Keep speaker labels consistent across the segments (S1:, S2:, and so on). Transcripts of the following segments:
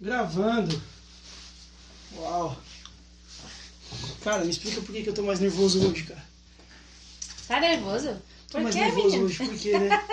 S1: Gravando. Uau. Cara, me explica por que, que eu tô mais nervoso hoje, cara.
S2: Tá nervoso?
S1: Tô
S2: Por
S1: mais
S2: que,
S1: nervoso
S2: menino?
S1: hoje, por quê, né?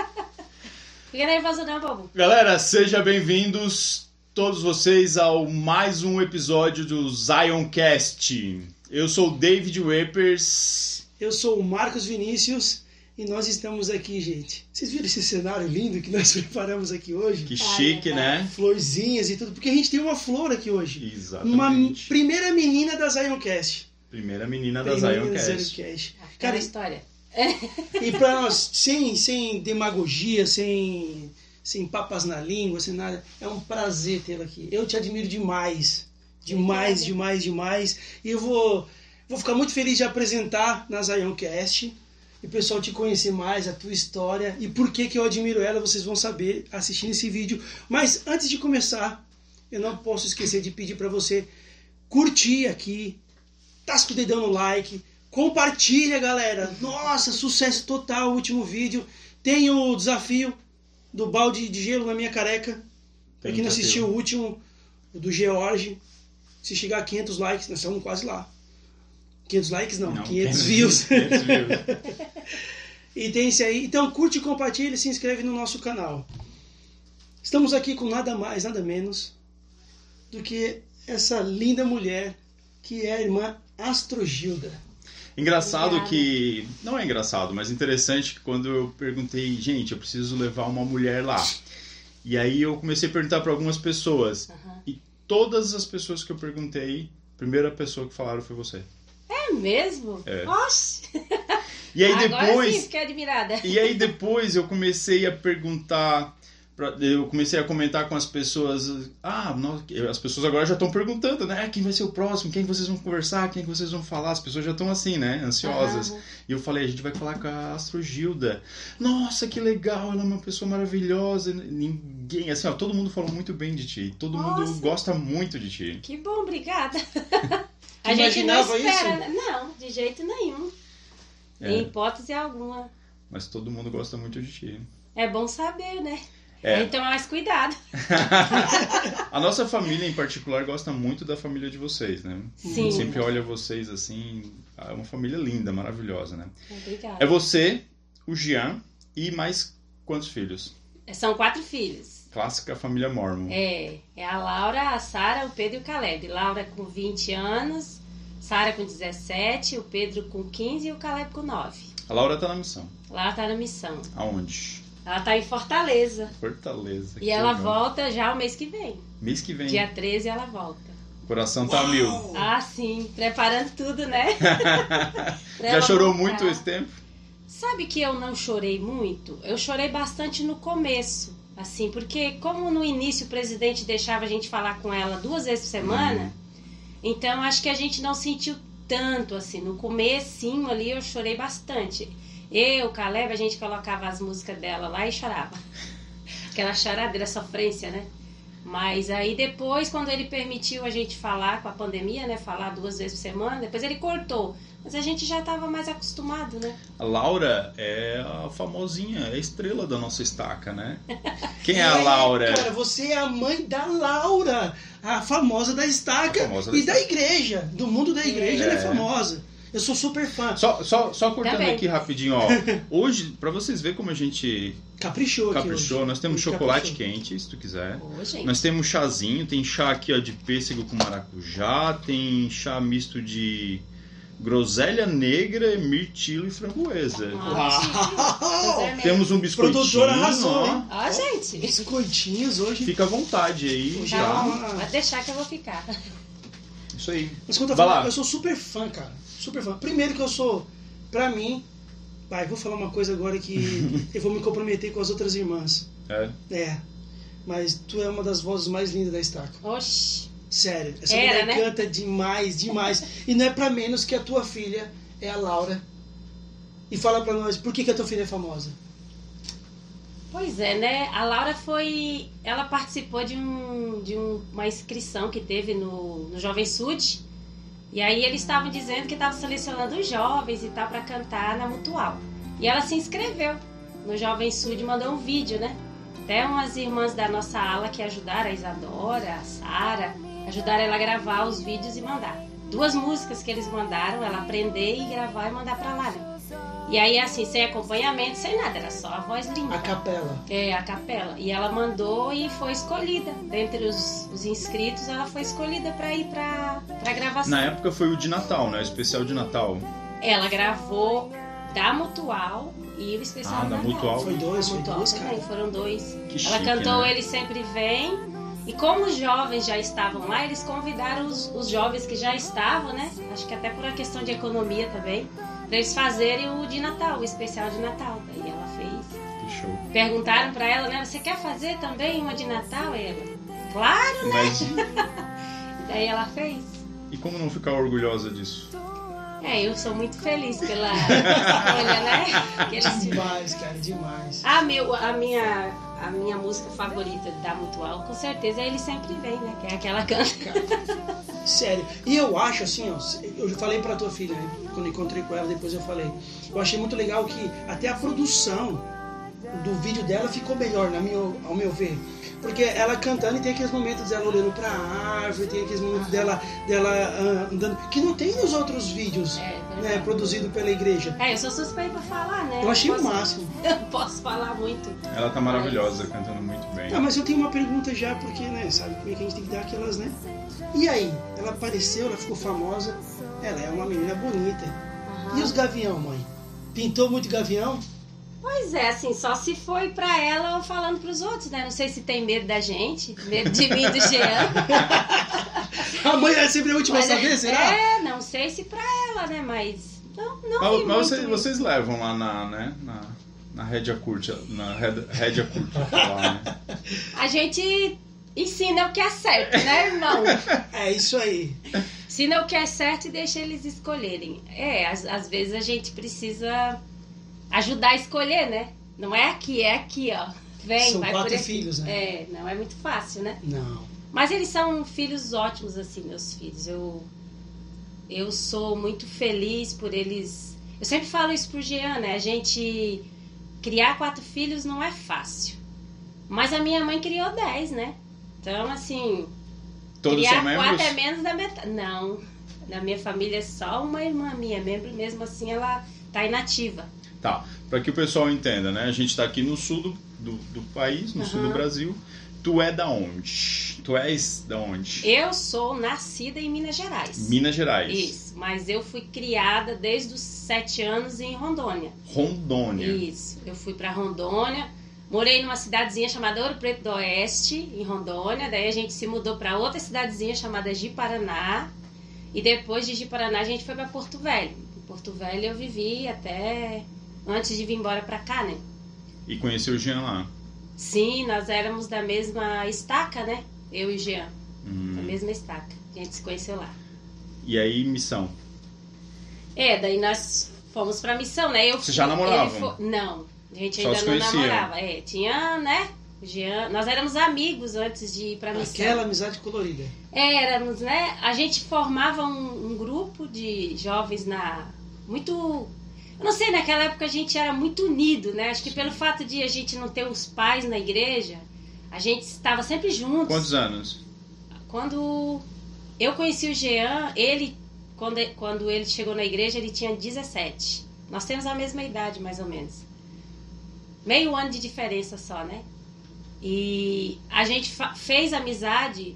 S2: Fica nervoso não, bobo.
S3: Galera, sejam bem-vindos todos vocês ao mais um episódio do Zioncast. Eu sou o David Wepers.
S1: Eu sou o Marcos Vinícius e nós estamos aqui, gente. Vocês viram esse cenário lindo que nós preparamos aqui hoje?
S3: Que chique, né?
S1: Florzinhas e tudo, porque a gente tem uma flor aqui hoje. Uma
S3: Exatamente.
S1: primeira menina da Zioncast.
S3: Primeira menina da
S1: Primeira
S3: Zioncast.
S1: Cara,
S2: história.
S1: E pra nós, sem, sem demagogia, sem, sem papas na língua, sem nada, é um prazer tê-la aqui. Eu te admiro demais. Demais, demais, demais. E eu vou, vou ficar muito feliz de apresentar na Zioncast. E o pessoal te conhecer mais, a tua história e por que, que eu admiro ela, vocês vão saber assistindo esse vídeo. Mas antes de começar, eu não posso esquecer de pedir para você curtir aqui, tasca o dedão no like, compartilha, galera. Nossa, sucesso total o último vídeo. Tem o desafio do balde de gelo na minha careca. Pra quem não assistiu o último, do George, se chegar a 500 likes, nós estamos quase lá. 500 likes não, 500 views.
S3: 500 views.
S1: E tem esse aí. Então curte, compartilha e se inscreve no nosso canal. Estamos aqui com nada mais, nada menos do que essa linda mulher que é a irmã Astrogilda.
S3: Engraçado
S2: Obrigada.
S3: que. Não é engraçado, mas interessante que quando eu perguntei, gente, eu preciso levar uma mulher lá. E aí eu comecei a perguntar para algumas pessoas.
S2: Aham.
S3: E todas as pessoas que eu perguntei, a primeira pessoa que falaram foi você.
S2: É mesmo?
S3: É.
S2: Oxe!
S3: E aí
S2: Agora
S3: depois.
S2: sim, fiquei admirada.
S3: E aí depois eu comecei a perguntar, eu comecei a comentar com as pessoas, ah, nós- as pessoas agora já estão perguntando, né? Quem vai ser o próximo? Quem que vocês vão conversar? Quem que vocês vão falar? As pessoas já estão assim, né? Ansiosas.
S2: Aham.
S3: E eu falei, a gente vai falar com a Astrogilda. Nossa, que legal, ela é uma pessoa maravilhosa. Ninguém, assim, ó, todo mundo falou muito bem de ti. Todo mundo
S2: Nossa.
S3: gosta muito de ti.
S2: Que bom, obrigada. A gente não espera,
S1: isso?
S2: né? Não, de jeito nenhum.
S3: É,
S2: Em hipótese alguma.
S3: mas todo mundo gosta muito de ti.
S2: É bom saber, né?
S3: É.
S2: Então, mais cuidado.
S3: A nossa família em particular gosta muito da família de vocês, né?
S2: Sim.
S3: Sempre olha vocês assim, é uma família linda, maravilhosa, né?
S2: Obrigada.
S3: É você, o Jean e mais quantos filhos?
S2: São quatro filhos.
S3: Clássica família Mormon.
S2: É, é a Laura, a Sara, o Pedro e o Caleb. Laura com 20 anos, Sara com 17, o Pedro com 15 e o Caleb com 9.
S3: A Laura tá na missão.
S2: Laura tá na missão.
S3: Aonde?
S2: Ela tá em Fortaleza.
S3: Fortaleza.
S2: E ela
S3: legal.
S2: volta já o mês que vem.
S3: Mês que vem.
S2: Dia 13 ela volta.
S3: O coração tá a mil.
S2: Ah, sim, preparando tudo, né?
S3: Já chorou
S2: voltar.
S3: muito esse tempo?
S2: Sabe que eu não chorei muito? Eu chorei bastante no começo, assim, porque como no início o presidente deixava a gente falar com ela duas vezes por semana,
S3: Uhum.
S2: então acho que a gente não sentiu tanto, assim. No comecinho ali eu chorei bastante. Eu, Caleb, a gente colocava as músicas dela lá e chorava. Aquela choradeira, sofrência, né? Mas aí depois, quando ele permitiu a gente falar com a pandemia, né? Falar duas vezes por semana, depois ele cortou. Mas a gente já estava mais acostumado, né?
S3: A Laura é a famosinha, é a estrela da nossa estaca, né? Quem é a Laura?
S1: Cara, você é a mãe da Laura, a famosa da estaca
S3: famosa da
S1: e da igreja. Do mundo da igreja ela é
S3: É.
S1: famosa. Eu sou super fã.
S3: Só, só, só cortando
S2: Também.
S3: aqui rapidinho, ó. Hoje, pra vocês verem como a gente
S1: Caprichou
S3: caprichou,
S1: hoje.
S3: nós temos
S1: Hoje
S3: chocolate
S1: caprichou.
S3: quente, se tu quiser.
S2: Gente.
S3: Nós temos chazinho, tem chá aqui ó, de pêssego com maracujá, tem chá misto de groselha negra, mirtilo e framboesa.
S2: Ah,
S1: Uau!
S3: Temos um biscoitinho,
S1: Produtora arrasou, hein?
S2: Ó, gente.
S1: Biscoitinhos hoje.
S3: Fica à vontade aí,
S1: Hoje
S3: tá?
S2: Então, pode deixar que eu vou ficar.
S3: Isso aí.
S1: Mas quando eu falo,
S3: lá.
S1: eu sou super fã, cara. Super fã. Primeiro que eu sou, pra mim, pai, vou falar uma coisa agora que eu vou me comprometer com as outras irmãs.
S3: É.
S1: É. Mas tu é uma das vozes mais lindas da estaca.
S2: Oxi.
S1: Sério. Essa
S2: Era,
S1: mulher
S2: né?
S1: canta demais, demais. E não é pra menos que a tua filha é a Laura. E fala pra nós, por que, que a tua filha é famosa?
S2: Pois é, né? A Laura foi. Ela participou de, um, de um- uma inscrição que teve no, no Jovem Sud. E aí eles estavam dizendo que estavam selecionando os jovens e tal para cantar na Mutual. E ela se inscreveu no Jovem Sud, mandou um vídeo, né? até umas irmãs da nossa ala que ajudaram, a Isadora, a Sara, ajudaram ela a gravar os vídeos e mandar. Duas músicas que eles mandaram, ela aprender e gravar e mandar pra lá, né? E aí, assim, sem acompanhamento, sem nada, era só a voz limpa.
S1: A capela.
S2: É, a capela. E ela mandou e foi escolhida. Dentre os, os inscritos, ela foi escolhida pra ir pra, pra gravação.
S3: Na época foi o de Natal, né? O especial de Natal.
S2: Ela gravou da Mutual e o especial
S3: Ah, da
S2: Natal.
S3: Mutual.
S1: Foi dois,
S2: Da
S1: foi
S2: Mutual
S1: dois,
S2: também,
S1: cara.
S2: foram dois.
S3: Que
S2: Ela
S3: chique,
S2: cantou
S3: né?
S2: Ele Sempre Vem. E como os jovens já estavam lá, eles convidaram os, os jovens que já estavam, né? Acho que até por uma questão de economia também, pra eles fazerem o de Natal, o especial de Natal. Daí ela fez.
S3: Que show.
S2: Perguntaram pra ela, né? Você quer fazer também uma de Natal? Ela, claro, né?
S3: Mas
S2: Daí ela fez.
S3: e como não ficar orgulhosa disso?
S2: É, eu sou muito feliz pela escolha, né? Que eles.
S1: Demais, cara, demais.
S2: A, meu, a, minha, a minha música favorita da Mutual, com certeza, é Ele Sempre Vem, né? Que é aquela canta.
S1: Sério. E eu acho assim, ó, eu já falei pra tua filha, né? Quando encontrei com ela, depois eu falei. Eu achei muito legal que até a produção do vídeo dela ficou melhor, na minha, ao meu ver. Porque ela cantando e tem aqueles momentos dela olhando pra árvore, tem aqueles momentos dela, dela ah, andando. Que não tem nos outros vídeos,
S2: É,
S1: né?
S2: verdade.
S1: Produzido pela igreja.
S2: É, eu sou suspeita pra falar, né?
S1: Eu achei o
S2: posso,
S1: máximo.
S2: Eu posso falar muito.
S3: Ela tá maravilhosa, cantando muito bem.
S1: Ah, mas eu tenho uma pergunta já, porque, né, sabe como é que a gente tem que dar aquelas, né? E aí? Ela apareceu, ela ficou famosa, ela é uma menina bonita.
S2: Aham.
S1: E os gavião, mãe? Pintou muito gavião?
S2: Pois é, assim, só se foi pra ela ou falando pros outros, né? Não sei se tem medo da gente, medo de mim e do Jean.
S1: A mãe é sempre a última a
S2: Mas,
S1: saber, será?
S2: É, não sei se pra ela, né? Mas não, não
S3: Mas, mas
S2: muito
S3: vocês, levam lá na, né? Na, na rédea curta, na rédea, rédea curta lá, né?
S2: A gente ensina o que é certo, né, irmão?
S1: É isso aí.
S2: Ensina o que é certo e deixa eles escolherem. É, às, às vezes a gente precisa ajudar a escolher, né? Não é aqui, é aqui, ó. Vem,
S1: São
S2: vai
S1: quatro
S2: por aqui.
S1: filhos, né?
S2: É, não é muito fácil, né?
S1: Não.
S2: Mas eles são filhos ótimos, assim, meus filhos. Eu, eu sou muito feliz por eles. Eu sempre falo isso pro Jean, né? A gente criar quatro filhos não é fácil. Mas a minha mãe criou dez, né? Então, assim,
S3: Todos
S2: criar
S3: são membros?
S2: quatro é menos da metade. Não. Na minha família é só uma irmã minha, membro mesmo assim, ela tá inativa.
S3: Tá, pra que o pessoal entenda, né? A gente tá aqui no sul do, do, do país, no sul do. Brasil. Tu é da onde? Tu és da onde?
S2: Eu sou nascida em Minas Gerais.
S3: Minas Gerais.
S2: Isso, mas eu fui criada desde os sete anos em Rondônia.
S3: Rondônia.
S2: Isso, eu fui pra Rondônia, morei numa cidadezinha chamada Ouro Preto do Oeste, em Rondônia, daí a gente se mudou pra outra cidadezinha chamada Ji-Paraná, e depois de Ji-Paraná a gente foi pra Porto Velho. Em Porto Velho eu vivi até antes de vir embora pra cá, né?
S3: E conheceu o Jean lá.
S2: Sim, nós éramos da mesma estaca, né? Eu e Jean,
S3: Hum.
S2: da mesma estaca. A gente se conheceu lá.
S3: E aí, missão.
S2: É, daí nós fomos pra missão, né? Eu
S3: Vocês já
S2: ele foi- Não, a gente
S3: Só
S2: ainda não
S3: conheciam.
S2: namorava. É, tinha, né? Jean, nós éramos amigos antes de ir pra missão.
S1: Aquela amizade colorida.
S2: Éramos, né? A gente formava um, um grupo de jovens na. Muito. Eu não sei, naquela época a gente era muito unido, né? Acho que pelo fato de a gente não ter os pais na igreja, a gente estava sempre juntos.
S3: Quantos anos?
S2: Quando eu conheci o Jean, ele, quando, quando ele chegou na igreja, ele tinha 17. Nós temos a mesma idade, mais ou menos. Meio ano de diferença só, né? E a gente fez amizade,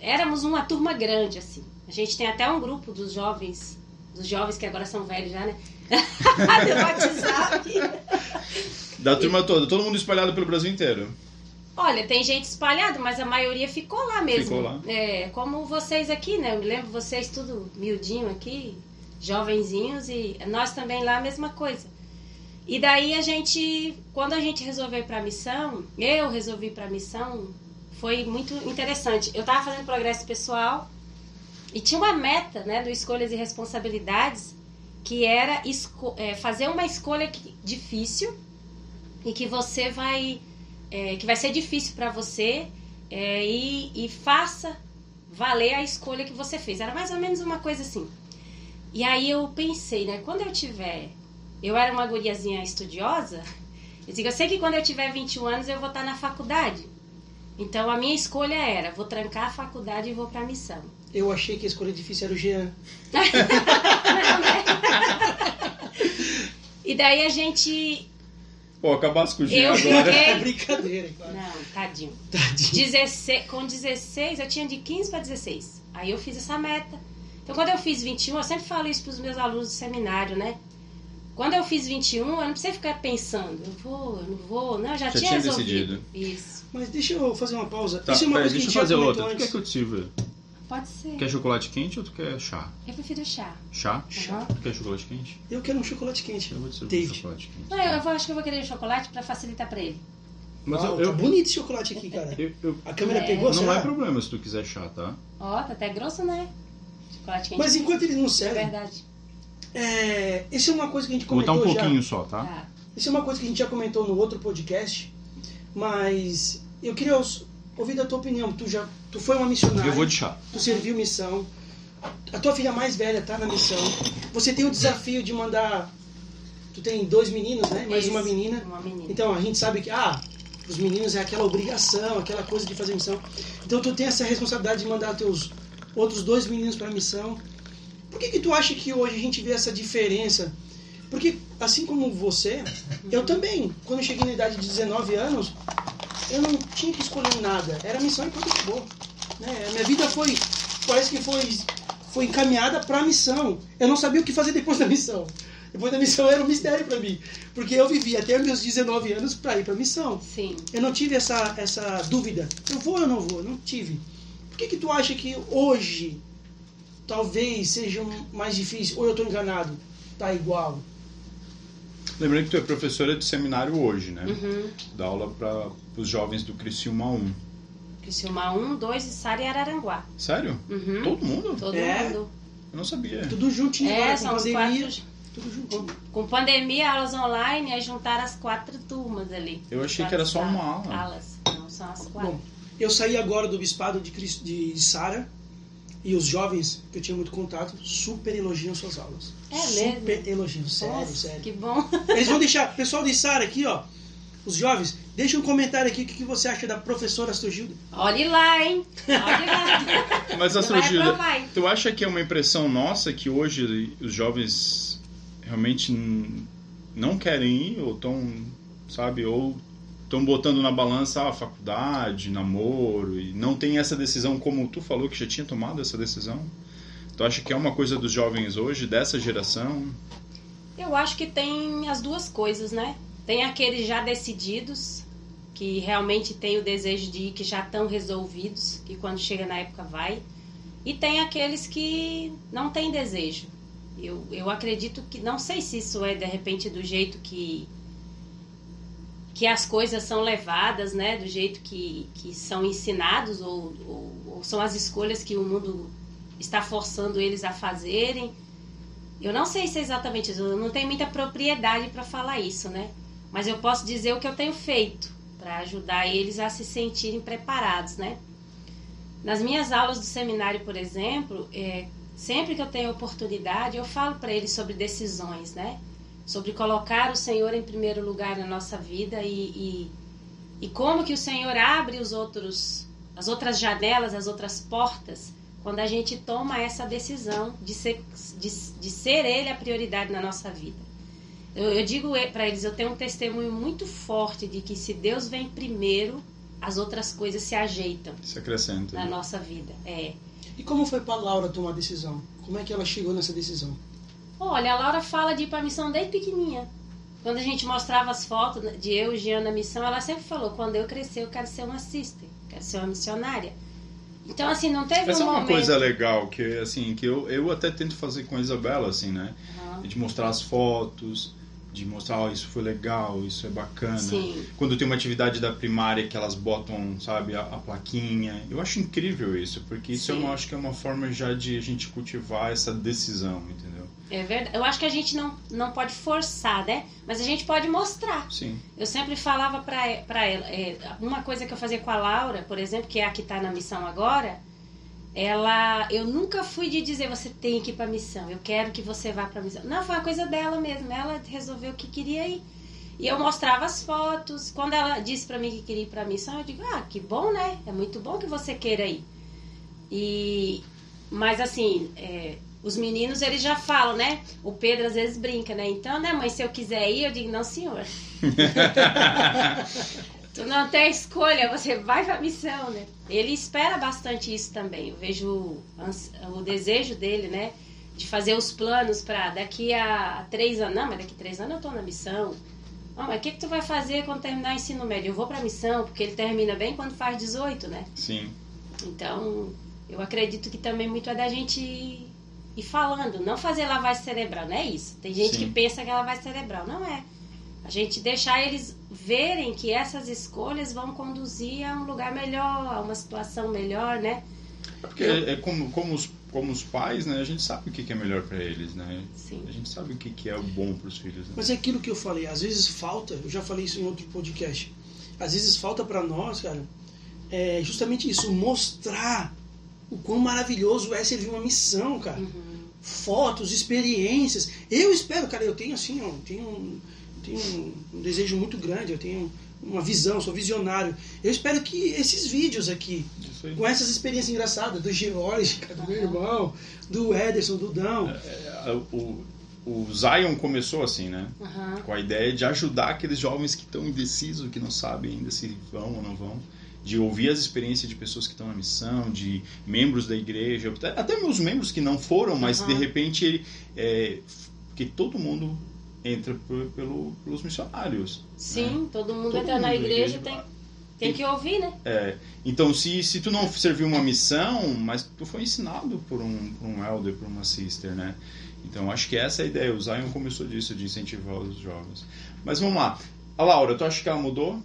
S2: éramos uma turma grande, assim. A gente tem até um grupo dos jovens, dos jovens que agora são velhos já, né? WhatsApp.
S3: Da turma toda, todo mundo espalhado pelo Brasil inteiro.
S2: Olha, tem gente espalhada, mas a maioria ficou lá mesmo.
S3: Ficou lá.
S2: É, como vocês aqui, né? Eu me lembro vocês tudo miudinho aqui, jovenzinhos, e nós também lá a mesma coisa. E daí a gente, quando a gente resolveu ir pra missão, eu resolvi ir pra missão, foi muito interessante. Eu tava fazendo progresso pessoal e tinha uma meta, né, do Escolhas e Responsabilidades, que era é, fazer uma escolha difícil e que você vai é, que vai ser difícil para você é, e, e faça valer a escolha que você fez. Era mais ou menos uma coisa assim. E aí eu pensei, né? Quando eu tiver. Eu era uma guriazinha estudiosa Eu digo, eu sei que quando eu tiver 21 anos eu vou estar na faculdade. Então a minha escolha era, vou trancar a faculdade e vou pra missão.
S1: Eu achei que a escolha difícil era o Jean.
S2: Não, né? E daí a gente.
S3: Pô, acabasse com o Jean
S2: Eu
S3: agora.
S2: fiquei-
S1: É brincadeira, cara.
S2: Não, tadinho.
S1: Tadinho.
S2: 16, com 16, eu tinha de 15 para 16. Aí eu fiz essa meta. Então, quando eu fiz 21, eu sempre falo isso para os meus alunos do seminário, né? Quando eu fiz 21, eu não precisei ficar pensando, eu vou, eu não vou. Não, eu já,
S3: Já
S2: tinha
S3: tinha
S2: resolvido.
S3: decidido.
S2: Isso.
S1: Mas deixa eu fazer uma pausa.
S3: Tá,
S1: Isso é uma
S3: peraí,
S1: coisa que
S3: deixa
S1: a
S3: eu fazer outra. Tu quer
S1: antes.
S3: que eu sirva?
S2: Pode ser.
S3: Quer chocolate quente ou tu quer chá?
S2: Eu prefiro chá.
S3: Chá?
S2: Chá.
S3: Tu quer chocolate quente?
S1: Eu quero um chocolate quente.
S3: Eu vou te servir um
S1: David.
S3: chocolate quente.
S2: Não, eu vou- acho que eu vou querer chocolate para facilitar para ele.
S3: Mas
S1: Uau,
S3: eu,
S1: tá
S3: eu,
S1: bonito esse chocolate aqui, cara.
S3: eu- eu-
S1: A câmera
S2: É.
S1: pegou,
S3: não
S1: será?
S3: é problema se tu quiser chá, tá?
S2: Ó, tá até grosso, né? Chocolate quente.
S1: Mas enquanto eles não
S2: É
S1: servem,
S2: verdade.
S1: é, isso é uma coisa que a gente
S3: Vou botar
S1: comentou
S3: um
S1: já.
S3: pouquinho só, tá?
S2: Tá.
S1: Isso é uma coisa que a gente já comentou no outro podcast, mas eu queria os- ouvir da tua opinião. Tu já, tu foi uma missionária,
S3: Eu vou de chá.
S1: tu serviu missão. A tua filha mais velha tá na missão. Você tem o desafio de mandar. Tu tem dois meninos, né? Mais
S2: Isso,
S1: uma menina.
S2: Uma menina.
S1: Então a gente sabe que ah, os meninos é aquela obrigação, aquela coisa de fazer missão. Então tu tem essa responsabilidade de mandar teus outros dois meninos para missão. Por que que tu acha que hoje a gente vê essa diferença? Porque assim como você, eu também, quando eu cheguei na idade de 19 anos, eu não tinha que escolher nada. Era missão e pronto, acabou. Né? Minha vida foi, parece que foi, foi encaminhada para a missão. Eu não sabia o que fazer depois da missão. Depois da missão era um mistério para mim. Porque eu vivi até meus 19 anos para ir para a missão.
S2: Sim.
S1: Eu não tive essa, essa dúvida. Eu vou ou não vou? Não tive. Por que, que tu acha que hoje talvez seja mais difícil? Ou eu estou enganado? Tá igual.
S3: Lembrando que tu é professora de seminário hoje, né?
S2: Uhum.
S3: Dá aula para os jovens do Criciúma 1.
S2: Criciúma 1, 2 e Sara e Araranguá.
S3: Sério?
S2: Uhum.
S3: Todo mundo?
S2: Todo
S1: É?
S2: mundo.
S3: Eu não sabia.
S1: Tudo juntinho
S2: É,
S1: agora,
S2: são
S1: com
S2: os
S1: pandemia.
S2: quatro.
S1: Tudo juntinho.
S2: Com pandemia, aulas online, aí juntaram as quatro turmas ali.
S3: Eu achei
S2: Quatro
S3: que era só uma aula.
S2: Alas. Não, são as quatro.
S1: Bom, eu saí agora do bispado de, Cris- de Sara e os jovens que eu tinha muito contato super elogiam suas aulas.
S2: É
S1: super
S2: mesmo?
S1: elogiam, sério,
S2: Nossa,
S1: sério.
S2: Que bom.
S1: Eles vão deixar, pessoal de Sara aqui, ó, os jovens, deixa um comentário aqui o que, que você acha da professora Astorgilda.
S2: Olhe lá, hein? Olhe lá.
S3: Mas,
S2: Não
S3: Astro
S2: vai
S3: Gilda,
S2: reprovar, hein?
S3: tu acha que é uma impressão nossa que hoje os jovens realmente não querem ir ou estão, sabe, ou estão botando na balança a faculdade, namoro e não tem essa decisão como tu falou que já tinha tomado essa decisão? Tu acha que é uma coisa dos jovens hoje, dessa geração?
S2: Eu acho que tem as duas coisas, né? Tem aqueles já decididos, que realmente têm o desejo de ir, que já estão resolvidos, que quando chega na época vai. E tem aqueles que não têm desejo. Eu, eu acredito que, não sei se isso é de repente do jeito que que as coisas são levadas, né? Do jeito que, que são ensinados ou, ou, ou são as escolhas que o mundo está forçando eles a fazerem. Eu não sei se é exatamente isso, eu não tenho muita propriedade para falar isso, né? Mas eu posso dizer o que eu tenho feito para ajudar eles a se sentirem preparados, né? Nas minhas aulas do seminário, por exemplo, é, sempre que eu tenho oportunidade, eu falo para eles sobre decisões, né? Sobre colocar o Senhor em primeiro lugar na nossa vida e, e, e como que o Senhor abre os outros, as outras janelas, as outras portas quando a gente toma essa decisão de ser, de, de ser Ele a prioridade na nossa vida. Eu, eu digo para eles, eu tenho um testemunho muito forte de que se Deus vem primeiro, as outras coisas se ajeitam
S3: Se acrescenta.
S2: na nossa vida. É.
S1: E como foi para Laura tomar a decisão? Como é que ela chegou nessa decisão?
S2: Olha, a Laura fala de ir pra missão desde pequenininha. Quando a gente mostrava as fotos de eu e Jean na missão, ela sempre falou: quando eu crescer, eu quero ser uma sister, quero ser uma missionária. Então, assim, não teve
S3: Essa
S2: um
S3: é uma
S2: momento.
S3: coisa legal que assim que eu, eu até tento fazer com a Isabela assim, né?
S2: Aham.
S3: De mostrar as fotos, de mostrar, ó, isso foi legal, isso é bacana.
S2: Sim.
S3: Quando tem uma atividade da primária que elas botam, sabe, a, a plaquinha. Eu acho incrível isso, porque isso eu
S2: Sim.
S3: acho que é uma forma já de a gente cultivar essa decisão, entendeu?
S2: É verdade. Eu acho que a gente não, não pode forçar, né? Mas a gente pode mostrar.
S3: Sim.
S2: Eu sempre falava pra, pra ela, é, uma coisa que eu fazia com a Laura, por exemplo, que é a que tá na missão agora, ela, eu nunca fui de dizer você tem que ir pra missão, eu quero que você vá pra missão. Não, foi uma coisa dela mesmo, ela resolveu que queria ir. E eu mostrava as fotos. Quando ela disse pra mim que queria ir pra missão, eu digo, ah, que bom, né? É muito bom que você queira ir. E, mas assim, é, os meninos eles já falam, né? O Pedro às vezes brinca, né? Então, né, mãe, se eu quiser ir, eu digo, não, senhor. tu não tem escolha, você vai pra missão, né? Ele espera bastante isso também. Eu vejo o, desejo dele, né? De fazer os planos para daqui a três anos. Não, mas daqui a três anos eu tô na missão. Não, mas o que, que tu vai fazer quando terminar o ensino médio? Eu vou pra missão, porque ele termina bem quando faz 18, né?
S3: Sim.
S2: Então, eu acredito que também muito é da gente ir falando, não fazer lavagem cerebral, não é isso. Tem gente
S3: Sim.
S2: que pensa que é lavagem cerebral, não é. A gente deixar eles verem que essas escolhas vão conduzir a um lugar melhor, a uma situação melhor, né?
S3: Porque é, é como, como, os, como os pais, né? A gente sabe o que, que é melhor para eles, né?
S2: Sim.
S3: A gente sabe o que, que é o bom para os filhos. Né?
S1: Mas é aquilo que eu falei, às vezes falta, eu já falei isso em outro podcast, às vezes falta para nós, cara, é justamente isso, mostrar o quão maravilhoso é servir uma missão, cara.
S2: Uhum.
S1: Fotos, experiências. Eu espero, cara, eu tenho assim, ó, tenho, um, tenho um, um desejo muito grande, eu tenho uma visão, sou visionário. Eu espero que esses vídeos aqui, com essas experiências engraçadas do George, cara, do meu irmão, do Ederson, do Dão,
S3: É, o, o Zion começou assim, né?
S2: Aham.
S3: Com a ideia de ajudar aqueles jovens que estão indecisos, que não sabem ainda se vão ou não vão. De ouvir as experiências de pessoas que estão na missão, de membros da igreja, até- meus membros que não foram, mas
S2: Aham.
S3: de repente ele. É, que todo mundo entra por- pelo, pelos missionários.
S2: Sim, todo mundo
S3: Todo
S2: entra na
S3: mundo,
S2: igreja,
S3: igreja.
S2: tem, tem que ouvir, né?
S3: É, então, se, se tu não serviu uma missão, mas tu foi ensinado por um, por um elder, por uma sister, né? Então, acho que essa é a ideia. O Zion começou disso, de incentivar os jovens. Mas vamos lá. A Laura, tu acha que ela mudou?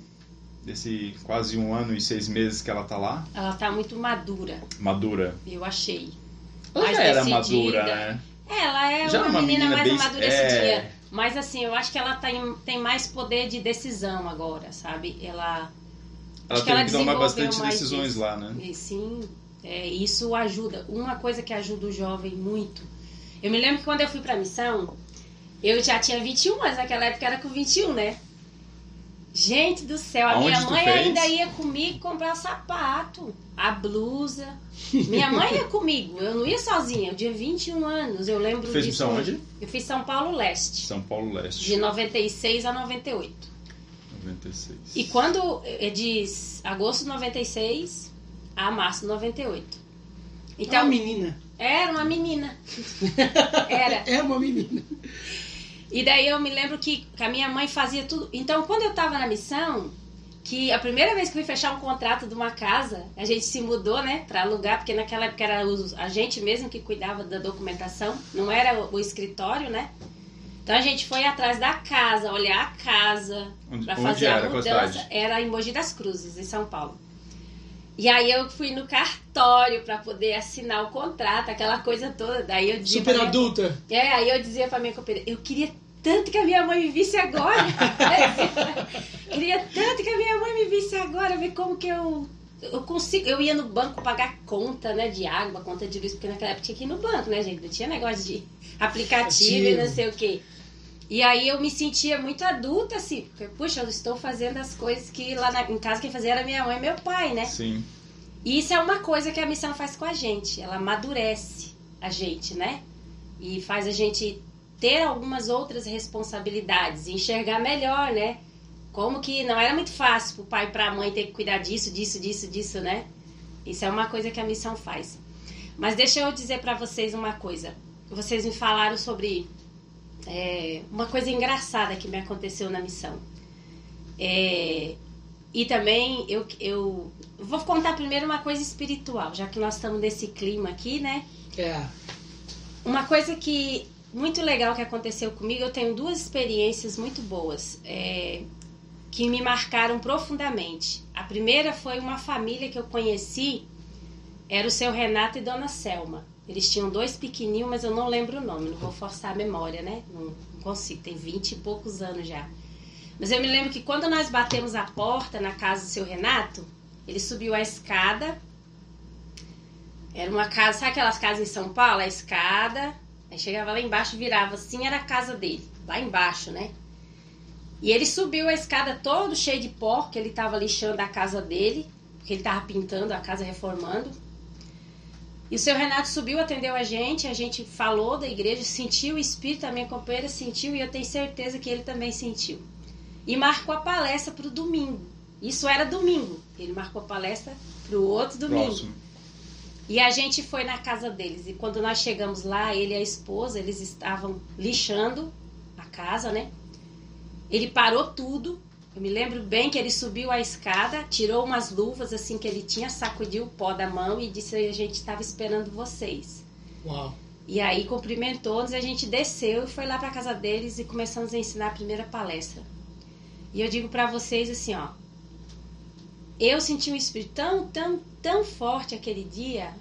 S3: Desse quase um ano e seis meses que ela tá lá?
S2: Ela tá muito madura,
S3: Madura.
S2: eu achei.
S3: Ela
S2: Mais
S3: já era
S2: decidida.
S3: madura, né?
S2: Ela é
S3: Já
S2: uma,
S3: uma
S2: menina,
S3: menina
S2: mais
S3: bem-
S2: amadurecidinha.
S3: é.
S2: Mas assim, eu acho que ela tem, tem mais poder de decisão agora, sabe? Ela.
S3: Ela
S2: acho que
S3: teve
S2: ela
S3: que tomar bastante decisões
S2: isso.
S3: lá, né?
S2: E sim, é, isso ajuda. Uma coisa que ajuda o jovem muito. Eu me lembro que quando eu fui pra missão, eu já tinha 21 anos, naquela época era com 21, né? Gente do céu, a
S3: Aonde
S2: minha mãe
S3: fez?
S2: ainda ia comigo comprar sapato, a blusa. Minha mãe ia comigo, eu não ia sozinha, eu tinha 21 anos, eu lembro
S3: Fez
S2: disso.
S3: missão onde?
S2: Eu fiz São Paulo Leste,
S3: São Paulo Leste.
S2: de 96 a 98.
S3: 96.
S2: E quando é de agosto de 96 a março de 98.
S1: é
S2: Então,
S1: uma menina.
S2: era uma menina. Era.
S1: É uma menina.
S2: E daí eu me lembro que, que a minha mãe fazia tudo. Então, quando eu tava na missão, que a primeira vez que eu fui fechar um contrato de uma casa, a gente se mudou, né, pra alugar, porque naquela época era a gente mesmo que cuidava da documentação, não era o, o escritório, né? Então a gente foi atrás da casa, olhar a casa,
S3: onde
S2: fazer
S3: era?
S2: a mudança era em Mogi das Cruzes, em São Paulo. E aí eu fui no cartório pra poder assinar o contrato, aquela coisa toda. Daí eu
S1: Super
S2: minha-
S1: adulta.
S2: É, aí eu dizia pra minha companheira, eu queria tanto que a minha mãe me visse agora. queria tanto que a minha mãe me visse agora, ver como que eu eu consigo, eu ia no banco pagar conta, né, de água, conta de luz, porque naquela época tinha que ir no banco, né, gente? Não tinha negócio de aplicativo e não sei o quê. E aí eu me sentia muito adulta, assim, porque, puxa, eu estou fazendo as coisas que lá na- em casa quem fazia era minha mãe e meu pai, né?
S3: Sim.
S2: E isso é uma coisa que a missão faz com a gente. Ela amadurece a gente, né? E faz a gente ter algumas outras responsabilidades, enxergar melhor, né? Como que não era muito fácil pro pai e pra mãe ter que cuidar disso, disso, disso, disso, né? Isso é uma coisa que a missão faz. Mas deixa eu dizer pra vocês uma coisa. Vocês me falaram sobre é, uma coisa engraçada que me aconteceu na missão. É, e também eu, eu vou contar primeiro uma coisa espiritual, já que nós estamos nesse clima aqui, né?
S1: É.
S2: Uma coisa que muito legal que aconteceu comigo, eu tenho duas experiências muito boas é, que me marcaram profundamente. A primeira foi uma família que eu conheci, era o seu Renato e Dona Selma. Eles tinham dois pequenininhos, mas eu não lembro o nome, não vou forçar a memória, né? Não, não consigo, tem vinte e poucos anos já. Mas eu me lembro que quando nós batemos a porta na casa do seu Renato, ele subiu a escada. Era uma casa, sabe aquelas casas em São Paulo? A escada, aí chegava lá embaixo, virava assim, era a casa dele, lá embaixo, né? E ele subiu a escada todo cheio de pó, que ele estava lixando a casa dele, que ele estava pintando a casa, reformando. E o seu Renato subiu, atendeu a gente, a gente falou da igreja, sentiu o espírito, a minha companheira sentiu e eu tenho certeza que ele também sentiu. E marcou a palestra para o domingo. Isso era domingo. Ele marcou a palestra para o outro domingo.
S3: Próximo.
S2: E a gente foi na casa deles. E quando nós chegamos lá, ele e a esposa, eles estavam lixando a casa, né? Ele parou tudo. Eu me lembro bem que ele subiu a escada, tirou umas luvas assim que ele tinha, sacudiu o pó da mão e disse: A gente estava esperando vocês.
S1: Uau.
S2: E aí cumprimentou-nos, a gente desceu e foi lá para casa deles e começamos a ensinar a primeira palestra. E eu digo para vocês assim, ó, eu senti um espírito tão, tão, tão forte aquele dia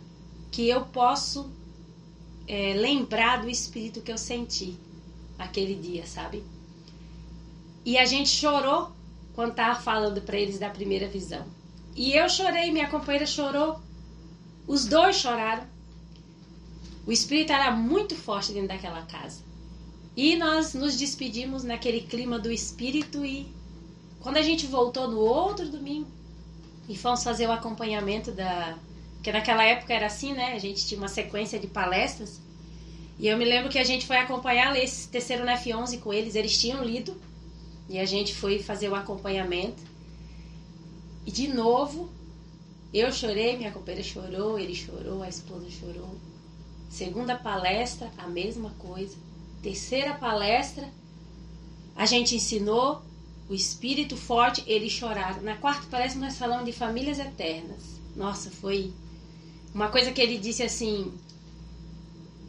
S2: que eu posso é, lembrar do espírito que eu senti aquele dia, sabe? E a gente chorou quando tava falando para eles da primeira visão. E eu chorei, minha companheira chorou, os dois choraram. O espírito era muito forte dentro daquela casa. E nós nos despedimos naquele clima do espírito e quando a gente voltou no outro domingo e fomos fazer o acompanhamento da. Porque naquela época era assim, né? A gente tinha uma sequência de palestras. E eu me lembro que a gente foi acompanhar esse terceiro F11 com eles, eles tinham lido. E a gente foi fazer o acompanhamento. E de novo, eu chorei, minha companheira chorou, ele chorou, a esposa chorou. Segunda palestra, a mesma coisa. Terceira palestra, a gente ensinou o espírito forte, eles choraram. Na quarta palestra nós falamos de famílias eternas. Nossa, foi uma coisa que ele disse assim: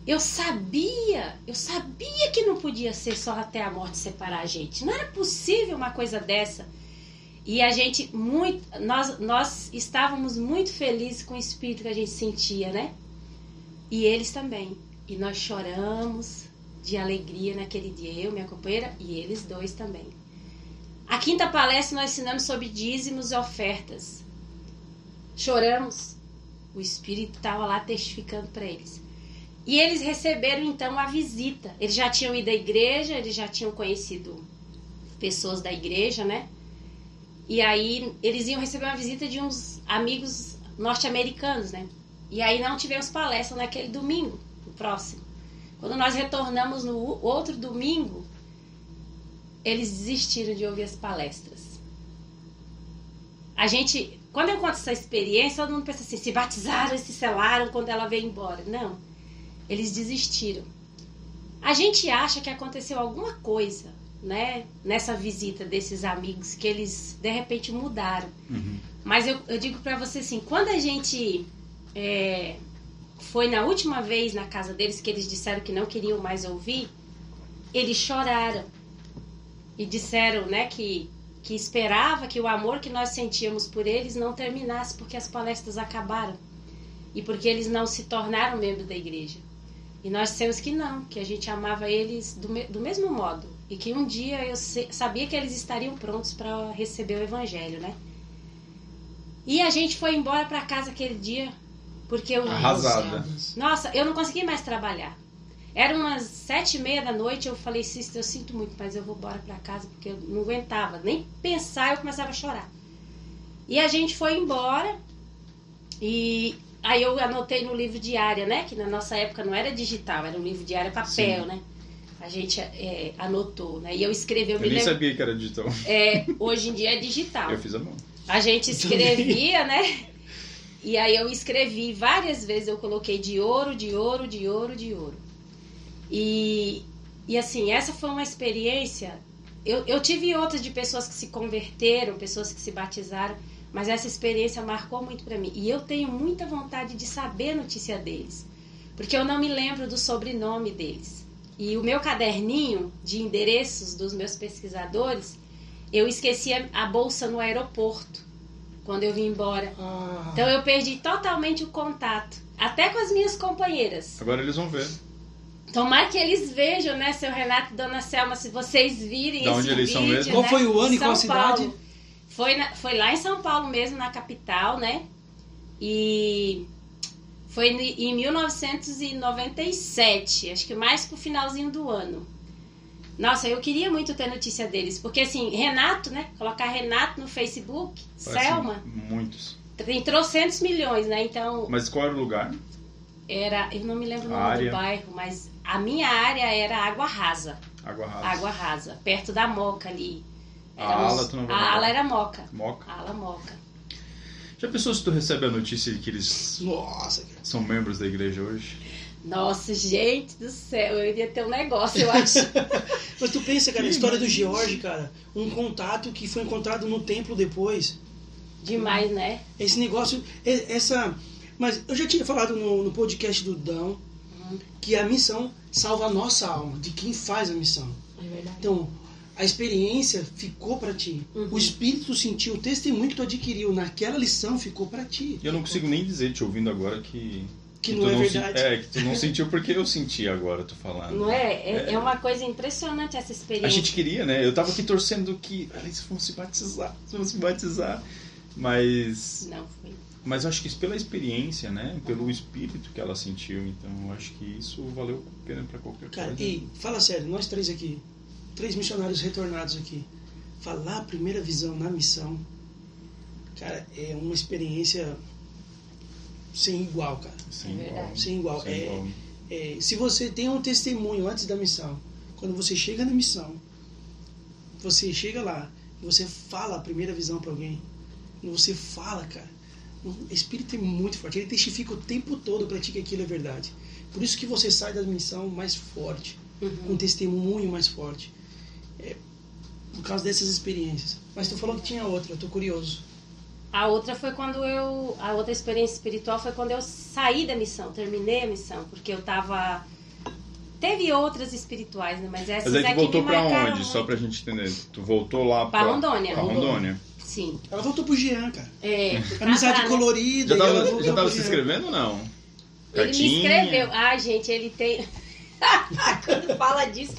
S2: Eu sabia, eu sabia que não podia ser só até a morte separar a gente. Não era possível uma coisa dessa. E a gente muito, nós nós estávamos muito felizes com o espírito que a gente sentia, né? E eles também. E nós choramos de alegria naquele dia, eu, minha companheira, e eles dois também. A quinta palestra nós ensinamos sobre dízimos e ofertas. Choramos. O Espírito estava lá testificando para eles. E eles receberam então a visita. Eles já tinham ido à igreja, eles já tinham conhecido pessoas da igreja, né? E aí eles iam receber uma visita de uns amigos norte-americanos, né? E aí não tivemos palestra naquele domingo, no próximo. Quando nós retornamos no outro domingo, eles desistiram de ouvir as palestras. A gente, quando eu conto essa experiência, todo mundo pensa assim: se batizaram se selaram quando ela veio embora. Não, eles desistiram. A gente acha que aconteceu alguma coisa, né, nessa visita desses amigos, que eles de repente mudaram.
S3: Uhum.
S2: Mas eu, eu digo para você assim: quando a gente é, foi na última vez na casa deles, que eles disseram que não queriam mais ouvir, eles choraram e disseram, né, que que esperava que o amor que nós sentíamos por eles não terminasse porque as palestras acabaram e porque eles não se tornaram membros da igreja. E nós dissemos que não, que a gente amava eles do, me do mesmo modo e que um dia eu sabia que eles estariam prontos para receber o evangelho, né? E a gente foi embora para casa aquele dia porque eu
S3: Arrasada.
S2: nossa, eu não consegui mais trabalhar. Era umas sete e meia da noite, eu falei, Sister, eu sinto muito, mas eu vou embora para casa porque eu não aguentava. Nem pensar, eu começava a chorar. E a gente foi embora e aí eu anotei no livro diário, né? Que na nossa época não era digital, era um livro diário papel,
S3: Sim.
S2: né? A gente é, anotou, né? E eu escrevi, eu,
S3: Eu
S2: me
S3: nem
S2: lembro.
S3: sabia que era digital.
S2: É, hoje em dia é digital.
S3: Eu fiz a mão.
S2: A gente escrevia, né? E aí eu escrevi várias vezes, eu coloquei de ouro, de ouro, de ouro, de ouro. E, e assim, essa foi uma experiência. Eu, eu tive outras de pessoas que se converteram, pessoas que se batizaram, mas essa experiência marcou muito para mim. E eu tenho muita vontade de saber a notícia deles, porque eu não me lembro do sobrenome deles. E o meu caderninho de endereços dos meus pesquisadores, eu esqueci a, bolsa no aeroporto quando eu vim embora.
S1: Ah,
S2: Então eu perdi totalmente o contato, até com as minhas companheiras.
S3: Agora eles vão ver.
S2: Tomara que eles vejam, né, seu Renato e Dona Selma, se vocês virem
S3: Da
S2: esse
S3: onde eles são
S2: vídeo,
S3: mesmo?
S1: Qual
S2: né?
S1: foi o ano e qual a
S2: São Paulo.
S1: cidade?
S2: Foi, na- foi lá em São Paulo mesmo, na capital, né? E foi em 1997, acho que mais pro finalzinho do ano. Nossa, eu queria muito ter notícia deles, porque assim, Renato, né? Colocar Renato no Facebook,
S3: Parece
S2: Selma,
S3: Muitos.
S2: tem trocentos milhões, né? Então,
S3: Mas qual era o lugar?
S2: era, eu não me lembro o nome
S3: área.
S2: do bairro, mas a minha área era Água Rasa.
S3: Água Rasa.
S2: Água Rasa, perto da Moca ali.
S3: A ala tu não vai
S2: A ala era Moca.
S3: Moca.
S2: A ala Moca.
S3: Já pensou se tu recebe a notícia de que eles
S1: Nossa, cara.
S3: são membros da igreja hoje?
S2: Nossa, gente do céu, eu iria ter um negócio, eu acho.
S1: Mas tu pensa, cara, a história do George, cara, um contato que foi encontrado no templo depois.
S2: Demais, né?
S1: Esse negócio, essa. Mas eu já tinha falado no, no podcast do Dão que a missão salva a nossa alma, de quem faz a missão.
S2: É verdade.
S1: Então, a experiência ficou pra ti.
S2: Uhum.
S1: O espírito sentiu, o testemunho que tu adquiriu naquela lição ficou pra ti.
S3: E eu não consigo nem dizer, te ouvindo agora, que.
S1: Que
S3: tu
S1: não é
S3: se-
S1: verdade.
S3: é, que tu não sentiu porque eu senti agora, tu falando.
S2: Não é? É, é uma coisa impressionante essa experiência.
S3: A gente queria, né? Eu tava aqui torcendo que eles vão se batizar, vão se batizar. Mas.
S2: Não foi.
S3: Mas eu acho que isso pela experiência, né? Pelo espírito que ela sentiu. Então eu acho que isso valeu a pena pra qualquer
S1: Cara,
S3: coisa.
S1: e fala sério, nós três aqui, três missionários retornados aqui, falar a primeira visão na missão, cara, é uma experiência sem igual, cara.
S3: Sem
S2: É
S3: igual.
S1: Sem igual.
S3: Sem
S1: É,
S3: igual.
S1: é, se você tem um testemunho antes da missão, quando você chega na missão, você chega lá, você fala a primeira visão para alguém, você fala, cara, o espírito é muito forte, ele testifica o tempo todo para ti que aquilo é verdade. Por isso que você sai da missão mais forte, com um testemunho mais forte. Por causa dessas experiências. Mas tu falou que tinha outra, eu tô curioso.
S2: A outra foi quando eu. A outra experiência espiritual foi quando eu saí da missão, terminei a missão, porque eu tava. Teve outras espirituais, né? Mas essas
S3: Mas aí
S2: é
S3: tu
S2: que
S3: voltou pra onde? Só
S2: muito.
S3: pra gente entender. Tu voltou lá
S2: Pra Rondônia.
S3: Pra Rondônia.
S2: Sim.
S1: Ela voltou pro Jean, cara.
S2: É.
S1: Amizade
S2: né?
S1: colorida.
S3: Já tava, já tava se inscrevendo ou não?
S2: Ele me escreveu. Ai, gente, ele tem. Quando fala disso,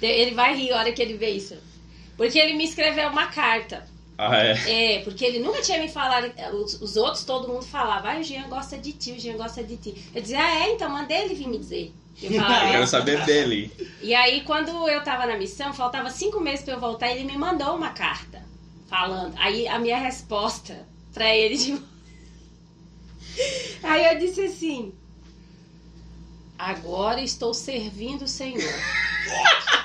S2: ele vai rir a hora que ele vê isso. Porque ele me escreveu uma carta.
S3: Ah, é.
S2: É, porque ele nunca tinha me falado. Os, os outros, todo mundo falava, ah, o Jean gosta de ti, o Jean gosta de ti. Eu dizia, ah, é, então manda ele vir me dizer. Eu falava,
S3: Eu quero saber dele.
S2: E aí, quando eu tava na missão, faltava cinco meses pra eu voltar, ele me mandou uma carta falando. Aí a minha resposta pra ele de... Aí eu disse assim: Agora estou servindo o Senhor.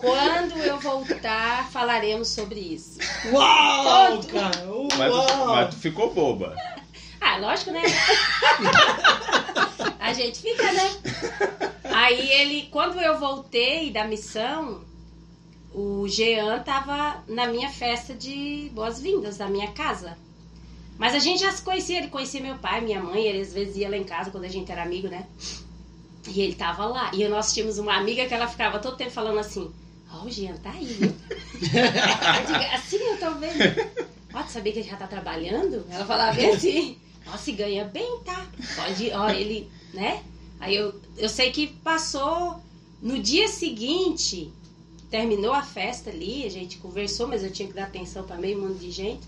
S2: Quando eu voltar, falaremos sobre isso.
S1: Uau,
S2: Todo.
S1: cara!
S3: Mas tu,
S1: Uau!
S3: mas tu ficou boba.
S2: Ah, lógico, né? A gente fica, né? Aí ele, quando eu voltei da missão, o Jean tava na minha festa de boas-vindas, da minha casa. Mas a gente já se conhecia, ele conhecia meu pai, minha mãe, ele às vezes ia lá em casa quando a gente era amigo, né? E ele tava lá. E nós tínhamos uma amiga que ela ficava todo tempo falando assim: Ó, o Jean tá aí? Eu digo, assim eu tô vendo. Ó, tu sabia que ele já tá trabalhando? Ela falava bem assim. Nossa, e ganha bem, tá? Pode, ó, ele, né? Aí eu, eu sei que passou no dia seguinte, terminou a festa ali, a gente conversou, mas eu tinha que dar atenção para meio mundo de gente.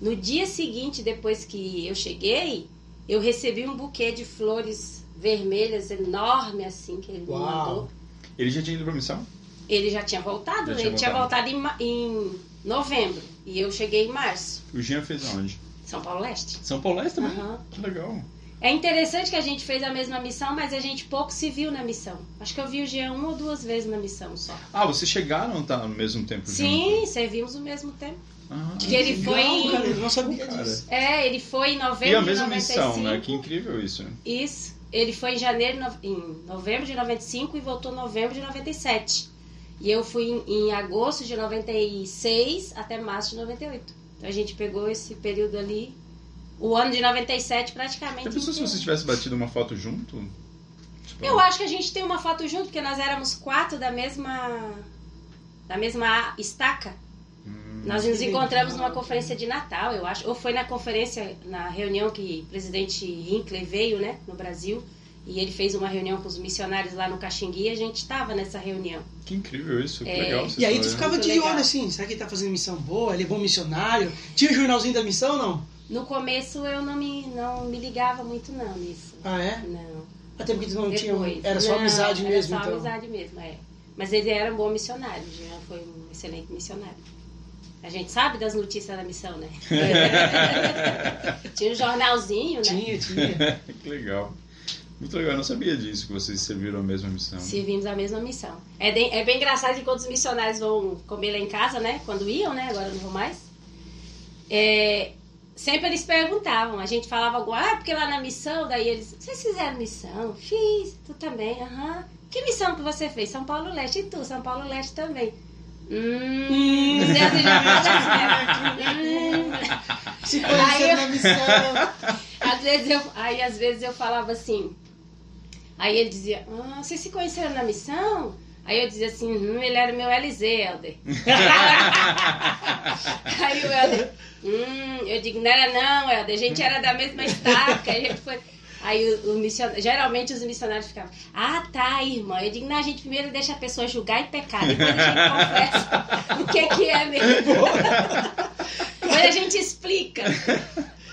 S2: No dia seguinte, depois que eu cheguei, eu recebi um buquê de flores vermelhas enorme assim que ele me
S1: Uau.
S2: mandou.
S3: Ele já tinha ido pra missão?
S2: Ele já tinha voltado,
S3: Já
S2: né?
S3: tinha
S2: ele tinha
S3: voltado.
S2: em, em novembro e eu cheguei em março,
S3: O Jean fez aonde?
S2: São Paulo Leste.
S3: São Paulo Leste também?
S2: Aham.
S3: Que legal.
S2: É interessante que a gente fez a mesma missão, mas a gente pouco se viu na missão. Acho que eu vi o Jean uma ou duas vezes na missão só.
S3: Ah, vocês chegaram estar no mesmo tempo
S2: Sim,
S3: junto?
S2: servimos o mesmo tempo.
S3: Ah,
S2: Que ele
S1: Legal,
S2: foi em-
S1: cara, eu não sabia disso.
S2: É, ele foi em novembro
S3: E a
S2: de
S3: mesma
S2: 95.
S3: missão, né? Que incrível isso. né?
S2: Isso. Ele foi em janeiro, no- em novembro de 95 e voltou em novembro de 97. E eu fui em, em agosto de 96 até março de 98. Então a gente pegou esse período ali, o ano de 97 praticamente.
S3: Já pensou se
S2: inteiro.
S3: vocês tivessem batido uma foto junto? Tipo,
S2: Eu acho que a gente tem uma foto junto, porque nós éramos quatro da mesma. da mesma estaca.
S3: hum,
S2: Nós nos encontramos numa conferência de Natal, eu acho. Ou foi na conferência, na reunião que o presidente Hinckley veio, né, no Brasil. E ele fez uma reunião com os missionários lá no Caxingui e a gente estava nessa reunião.
S3: Que incrível isso, que
S2: É.
S3: legal. essa
S1: E aí tu ficava
S2: Muito
S1: de
S2: legal.
S1: olho assim, será que ele tá fazendo missão boa? Ele é bom missionário? Tinha jornalzinho da missão ou não?
S2: No começo eu não me, não me ligava muito não nisso.
S1: Ah, é?
S2: Não.
S1: Até porque tu não tinha.
S2: Depois.
S1: Era só
S2: Não,
S1: amizade
S2: era
S1: mesmo,
S2: só
S1: então.
S2: amizade mesmo, é. Mas ele era um bom missionário, Jean foi um excelente missionário. A gente sabe das notícias da missão, né? Tinha um jornalzinho, né?
S1: Tinha, tinha.
S3: que legal. Muito legal, eu não sabia disso, que vocês serviram a mesma missão.
S2: Servimos a mesma missão. É, de- é bem engraçado que quando os missionários vão comer lá em casa, né? Quando iam, né? Agora não vão mais. É, sempre eles perguntavam. A gente falava alguma ah, porque lá na missão, daí eles, vocês fizeram missão? Fiz, tu também, aham. Que missão que você fez? São Paulo Leste. E tu, São Paulo Leste também. Hum, Zé do Hum.
S1: Se
S2: Aí
S1: conheceram
S2: eu-
S1: na missão.
S2: Às vezes eu, aí às vezes eu falava assim. Aí ele dizia, ah, vocês se conheceram na missão? Aí eu dizia assim, hum, ele era meu LZ, Helder. aí o Helder, hum, eu digo, não era não, Helder, a gente era da mesma estaca, a gente foi. Aí o, o missionário, geralmente os missionários ficavam, ah tá, irmã. Eu digo, não, a gente primeiro deixa a pessoa julgar e pecar, depois a gente confessa o que, que é mesmo. depois a gente explica.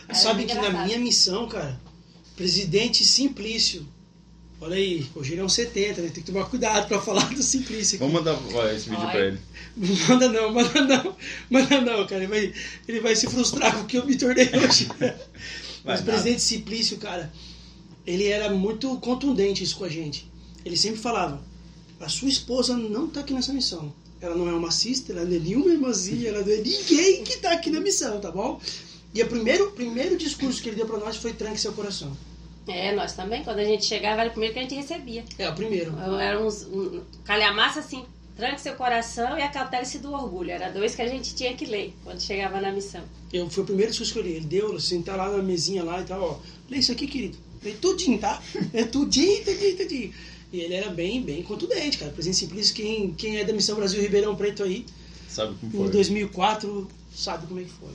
S2: Aí
S1: Sabe
S2: é
S1: que na
S2: engraçado.
S1: minha missão, cara, presidente Simplício. Olha aí, hoje ele é um 70, né? Tem que tomar cuidado pra falar do Simplício. aqui.
S3: Vamos mandar esse vídeo pra ele.
S1: Manda não, manda não, manda não, cara. Ele vai, ele vai se frustrar com o que eu me tornei hoje. Mas o presidente Simplício, cara, ele era muito contundente isso com a gente. Ele sempre falava: a sua esposa não tá aqui nessa missão. Ela não é uma sister, ela não é nenhuma irmãzinha, ela não é ninguém que tá aqui na missão, tá bom? E o primeiro, primeiro discurso que ele deu pra nós foi tranque seu coração.
S2: É, nós também. Quando a gente chegava, era o primeiro que a gente recebia.
S1: É, o primeiro.
S2: Era uns um, calhamaça assim, tranque seu coração e acaltere-se do orgulho. Era dois que a gente tinha que ler quando chegava na missão.
S1: Eu, foi o primeiro que eu li. Ele deu, sentar lá na mesinha lá e tal, ó. Lê isso aqui, querido. Lê tudinho, tá? É tudinho, tudinho, tudinho. E ele era bem, bem contundente, cara. Presidente Simplício, quem, quem é da Missão Brasil Ribeirão Preto aí,
S3: Sabe como
S1: em
S3: foi?
S1: 2004, sabe como é que foi.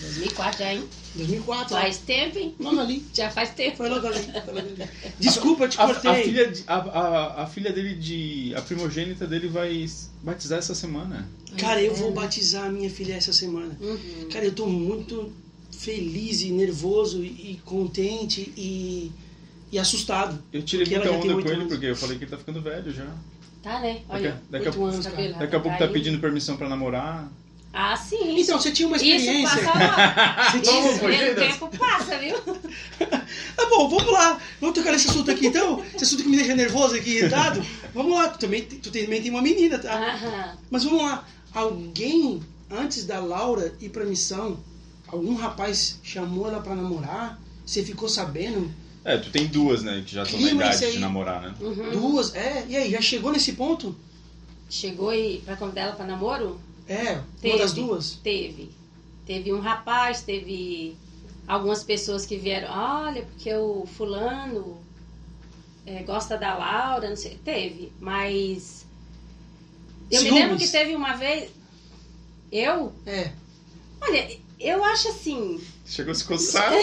S2: 2004 já, hein?
S1: 2004, ó.
S2: Faz tempo, hein?
S1: Logo ali.
S2: Já faz tempo.
S1: Foi logo ali. foi logo ali. Desculpa, te
S3: A,
S1: cortei.
S3: a filha, de- a, a, a filha dele de. A primogênita dele vai batizar essa semana.
S1: Cara, eu vou batizar a minha filha essa semana.
S2: Uhum.
S1: Cara, eu tô muito feliz e nervoso e, e contente e, e assustado.
S3: Eu tirei muita onda com ele
S1: anos.
S3: porque eu falei que ele tá ficando velho já.
S2: Tá, né? Olha,
S3: Daqui- daqui a
S2: anos, cabelo.
S3: Daqui a pouco tá
S2: indo.
S3: pedindo permissão pra namorar.
S2: Ah, sim.
S1: Então, você tinha uma
S2: Isso
S1: experiência.
S2: passa lá.
S1: Você tinha-
S2: Isso, o tempo passa, viu?
S1: Tá bom, vamos lá. Vamos tocar nesse assunto aqui então. Esse assunto que me deixa nervoso aqui, irritado. Vamos lá. Tu também, tu também tem uma menina, tá?
S2: Aham.
S1: Mas vamos lá. Alguém, antes da Laura ir pra missão, algum rapaz chamou ela pra namorar? Você ficou sabendo?
S3: É, tu tem duas, né? Que já estão na idade de namorar, né?
S2: Uhum.
S1: Duas? É. E aí, já chegou nesse ponto?
S2: Chegou e pra convidar ela pra namoro?
S1: É.
S2: Teve.
S1: Uma das duas?
S2: Teve. Teve um rapaz, teve algumas pessoas que vieram, olha, porque o fulano é, gosta da Laura, não sei. Teve, mas. Eu me
S1: Ciúmes?
S2: lembro que teve uma vez. Eu?
S1: É.
S2: Olha, eu acho assim.
S3: Chegou a se coçar.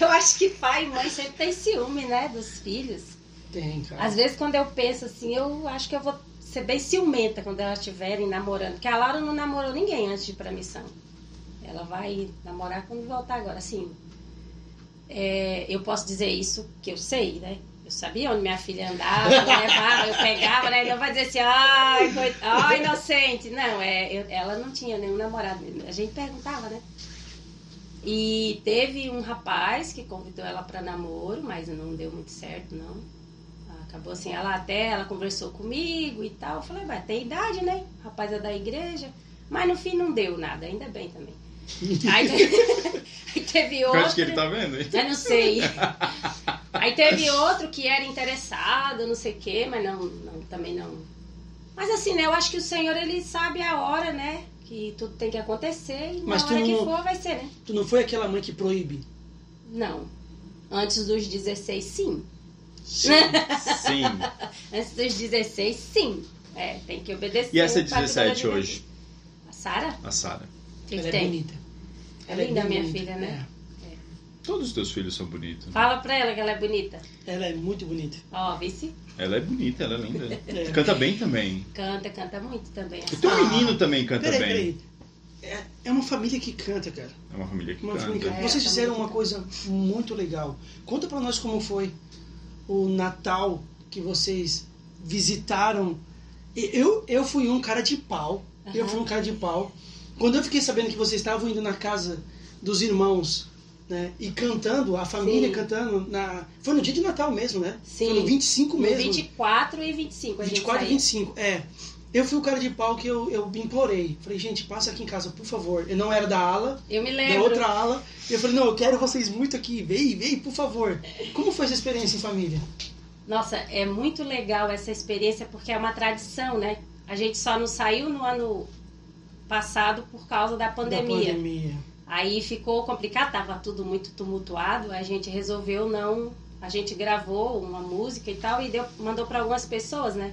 S2: Eu acho que pai e mãe sempre tem ciúme, né? Dos filhos.
S1: Tem, cara.
S2: Às vezes, quando eu penso assim, eu acho que eu vou ser bem ciumenta quando elas estiverem namorando. Porque a Laura não namorou ninguém antes de ir pra missão. Ela vai namorar quando voltar agora. Assim, é, eu posso dizer isso que eu sei, né? Eu sabia onde minha filha andava, eu levava, eu pegava, né? Não vai dizer assim, ai, coit... ai inocente. Não, é, eu- ela não tinha nenhum namorado. A gente perguntava, né? E teve um rapaz que convidou ela para namoro, mas não deu muito certo, não. Acabou assim, ela até ela conversou comigo e tal. Eu falei, vai, tem idade, né? O rapaz é da igreja. Mas no fim não deu nada, ainda bem também. Aí, aí teve
S3: Eu
S2: outro.
S3: acho que ele tá vendo, hein?
S2: Eu não sei. Aí teve outro que era interessado, não sei o quê, mas não, não, também não. Mas assim, né? Eu acho que o Senhor, ele sabe a hora, né? Que tudo tem que acontecer e
S1: Mas
S2: na
S1: tu
S2: hora que
S1: não-
S2: for vai ser, né?
S1: Tu não foi aquela mãe que proíbe?
S2: Não. Antes dos 16, sim.
S3: Sim.
S2: Antes dos 16, sim. É, tem que obedecer.
S3: E essa
S2: o pai do
S3: 17
S2: Dona
S3: hoje?
S2: A Sara?
S3: A Sara.
S2: Que,
S1: ela
S2: que
S1: é
S2: tem?
S1: bonita.
S2: É linda,
S1: bem
S2: minha
S1: bonita.
S2: filha, né?
S3: Todos os teus filhos são bonitos. né?
S2: Fala pra ela que ela é bonita.
S1: É, ela é muito bonita.
S2: Ó, vice.
S3: Ela é bonita, ela é linda.
S1: É.
S3: Canta bem também.
S2: Canta, canta muito também.
S3: O teu
S1: Ah.
S3: menino também canta
S1: Peraí,
S3: bem.
S1: peraí. É, é uma família que canta, cara.
S3: É uma família que
S1: Uma
S3: canta.
S1: família
S2: É,
S1: Vocês fizeram uma coisa muito legal. Conta pra nós como foi o Natal que vocês visitaram. E- Eu, eu fui um cara de pau. Eu
S2: Aham.
S1: fui um cara de pau. Quando eu fiquei sabendo que vocês estavam indo na casa dos irmãos, né? E cantando, a família
S2: Sim.
S1: cantando na. Foi no dia de Natal mesmo, né?
S2: Sim.
S1: Foi no 25
S2: No
S1: mesmo.
S2: 24 e 25 a gente
S1: 24 e
S2: saiu.
S1: 25, é. Eu fui o cara de pau que eu, eu implorei. Falei, gente, passa aqui em casa, por favor. Eu não era da ala,
S2: Eu me
S1: da
S2: lembro.
S1: outra ala. Eu falei, não, eu quero vocês muito aqui. Vem, vem, por favor. Como foi essa experiência em família?
S2: Nossa, é muito legal essa experiência porque é uma tradição, né? A gente só não saiu no ano passado por causa da pandemia.
S1: Da pandemia.
S2: Aí ficou complicado, tava tudo muito tumultuado. A gente resolveu não. A gente gravou uma música e tal e deu, mandou para algumas pessoas, né?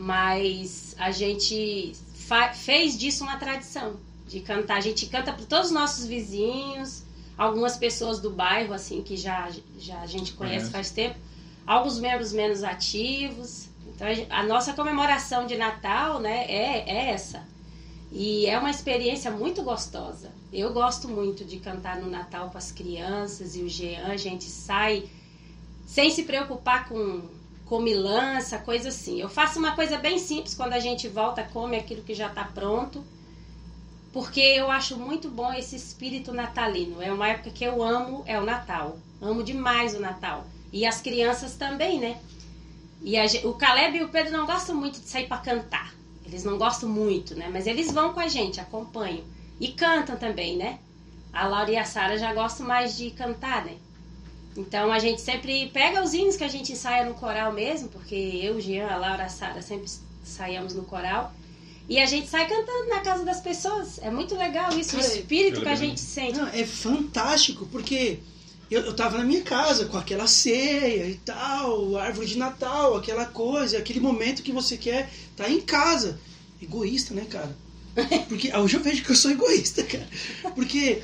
S2: Mas a gente fez disso uma tradição de cantar. A gente canta para todos os nossos vizinhos, algumas pessoas do bairro, assim, que já, já a gente conhece
S3: Conhece.
S2: faz tempo, alguns membros menos ativos. Então a nossa comemoração de Natal, né, é, é essa. E é uma experiência muito gostosa. Eu gosto muito de cantar no Natal para as crianças e o Jean. A gente sai sem se preocupar com comilança, coisa assim. Eu faço uma coisa bem simples quando a gente volta, come aquilo que já está pronto. Porque eu acho muito bom esse espírito natalino. É uma época que eu amo, é o Natal. Amo demais o Natal. E as crianças também, né? E a o Caleb e o Pedro não gostam muito de sair para cantar. Eles não gostam muito, né? Mas eles vão com a gente, acompanham. E cantam também, né? A Laura e a Sara já gostam mais de cantar, né? Então a gente sempre pega os hinos que a gente ensaia no coral mesmo, porque eu, Jean, a Laura, a Sara sempre ensaiamos no coral. E a gente sai cantando na casa das pessoas. É muito legal isso, o
S1: Cara,
S2: espírito que a gente sente.
S1: Não, é fantástico, porque eu, eu tava na minha casa com aquela ceia e tal, árvore de Natal, aquela coisa, aquele momento que você quer estar em casa. Egoísta, né, cara? Porque hoje eu vejo que eu sou egoísta, cara. Porque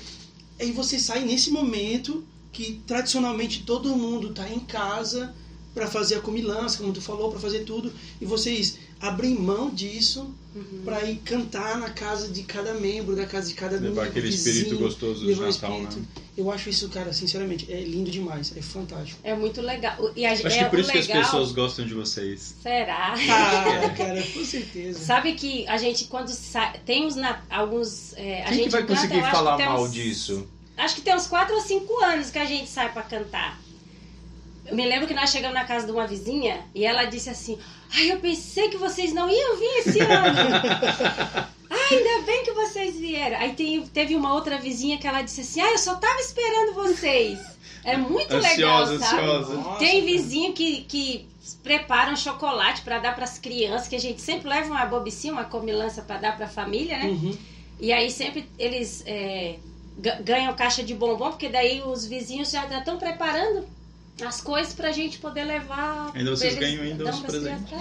S1: aí você sai nesse momento que tradicionalmente todo mundo tá em casa para fazer a comilança, como tu falou, para fazer tudo, e vocês abrem mão disso
S2: Uhum.
S1: para ir cantar na casa de cada membro, da casa de cada
S3: Levar
S1: membro,
S3: aquele espírito
S1: vizinho,
S3: gostoso de
S1: levar o
S3: Natal,
S1: espírito.
S3: né?
S1: Eu acho isso, cara, sinceramente, é lindo demais, é fantástico.
S2: É muito legal. E a,
S3: Acho
S2: é,
S3: que por isso que as
S2: legal-
S3: pessoas gostam de vocês.
S2: Será?
S1: Ah, cara, com certeza.
S2: Sabe que a gente, quando sai, tem os na- alguns. é, a
S4: Quem
S2: gente
S4: que vai
S2: canta,
S4: conseguir falar mal
S2: uns-
S4: disso?
S2: Acho que tem uns 4 ou 5 anos que a gente sai pra cantar. Eu me lembro que nós chegamos na casa de uma vizinha e ela disse assim: Ai, eu pensei que vocês não iam vir esse ano. Ai, ainda bem que vocês vieram. Aí tem- teve uma outra vizinha que ela disse assim: Ai, eu só tava esperando vocês. É muito legal,
S3: Ansiosa,
S2: sabe?
S3: ansiosa.
S1: Nossa,
S2: Tem vizinho que, que prepara um chocolate pra dar pras crianças, que a gente sempre leva uma bobicinha, uma comilança pra dar pra família, né?
S1: Uhum.
S2: E aí sempre eles é, ganham caixa de bombom, porque daí os vizinhos já estão preparando as coisas pra gente poder levar.
S3: Ainda vocês
S2: pra
S3: ganham ainda os presentes.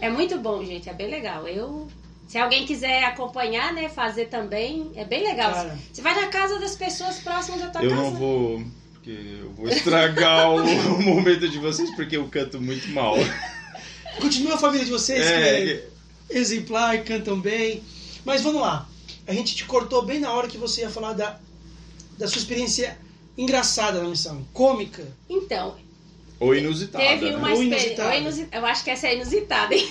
S2: É. é muito bom, gente. É bem legal. Eu. Se alguém quiser acompanhar, né, fazer também, é bem legal.
S1: Cara.
S2: Você vai na casa das pessoas próximas da tua
S3: Eu
S2: casa.
S3: não vou. Porque eu vou estragar o, o momento de vocês, porque eu canto muito mal.
S1: Continua a família de vocês,
S3: É,
S1: que é exemplar, cantam bem. Mas vamos lá. A gente te cortou bem na hora que você ia falar da, da sua experiência engraçada na missão, cômica.
S2: Então,
S3: Ou inusitada.
S2: Teve
S3: né?
S2: uma
S1: Ou
S2: experiência.
S1: inusitada.
S2: Eu acho que essa é inusitada, hein?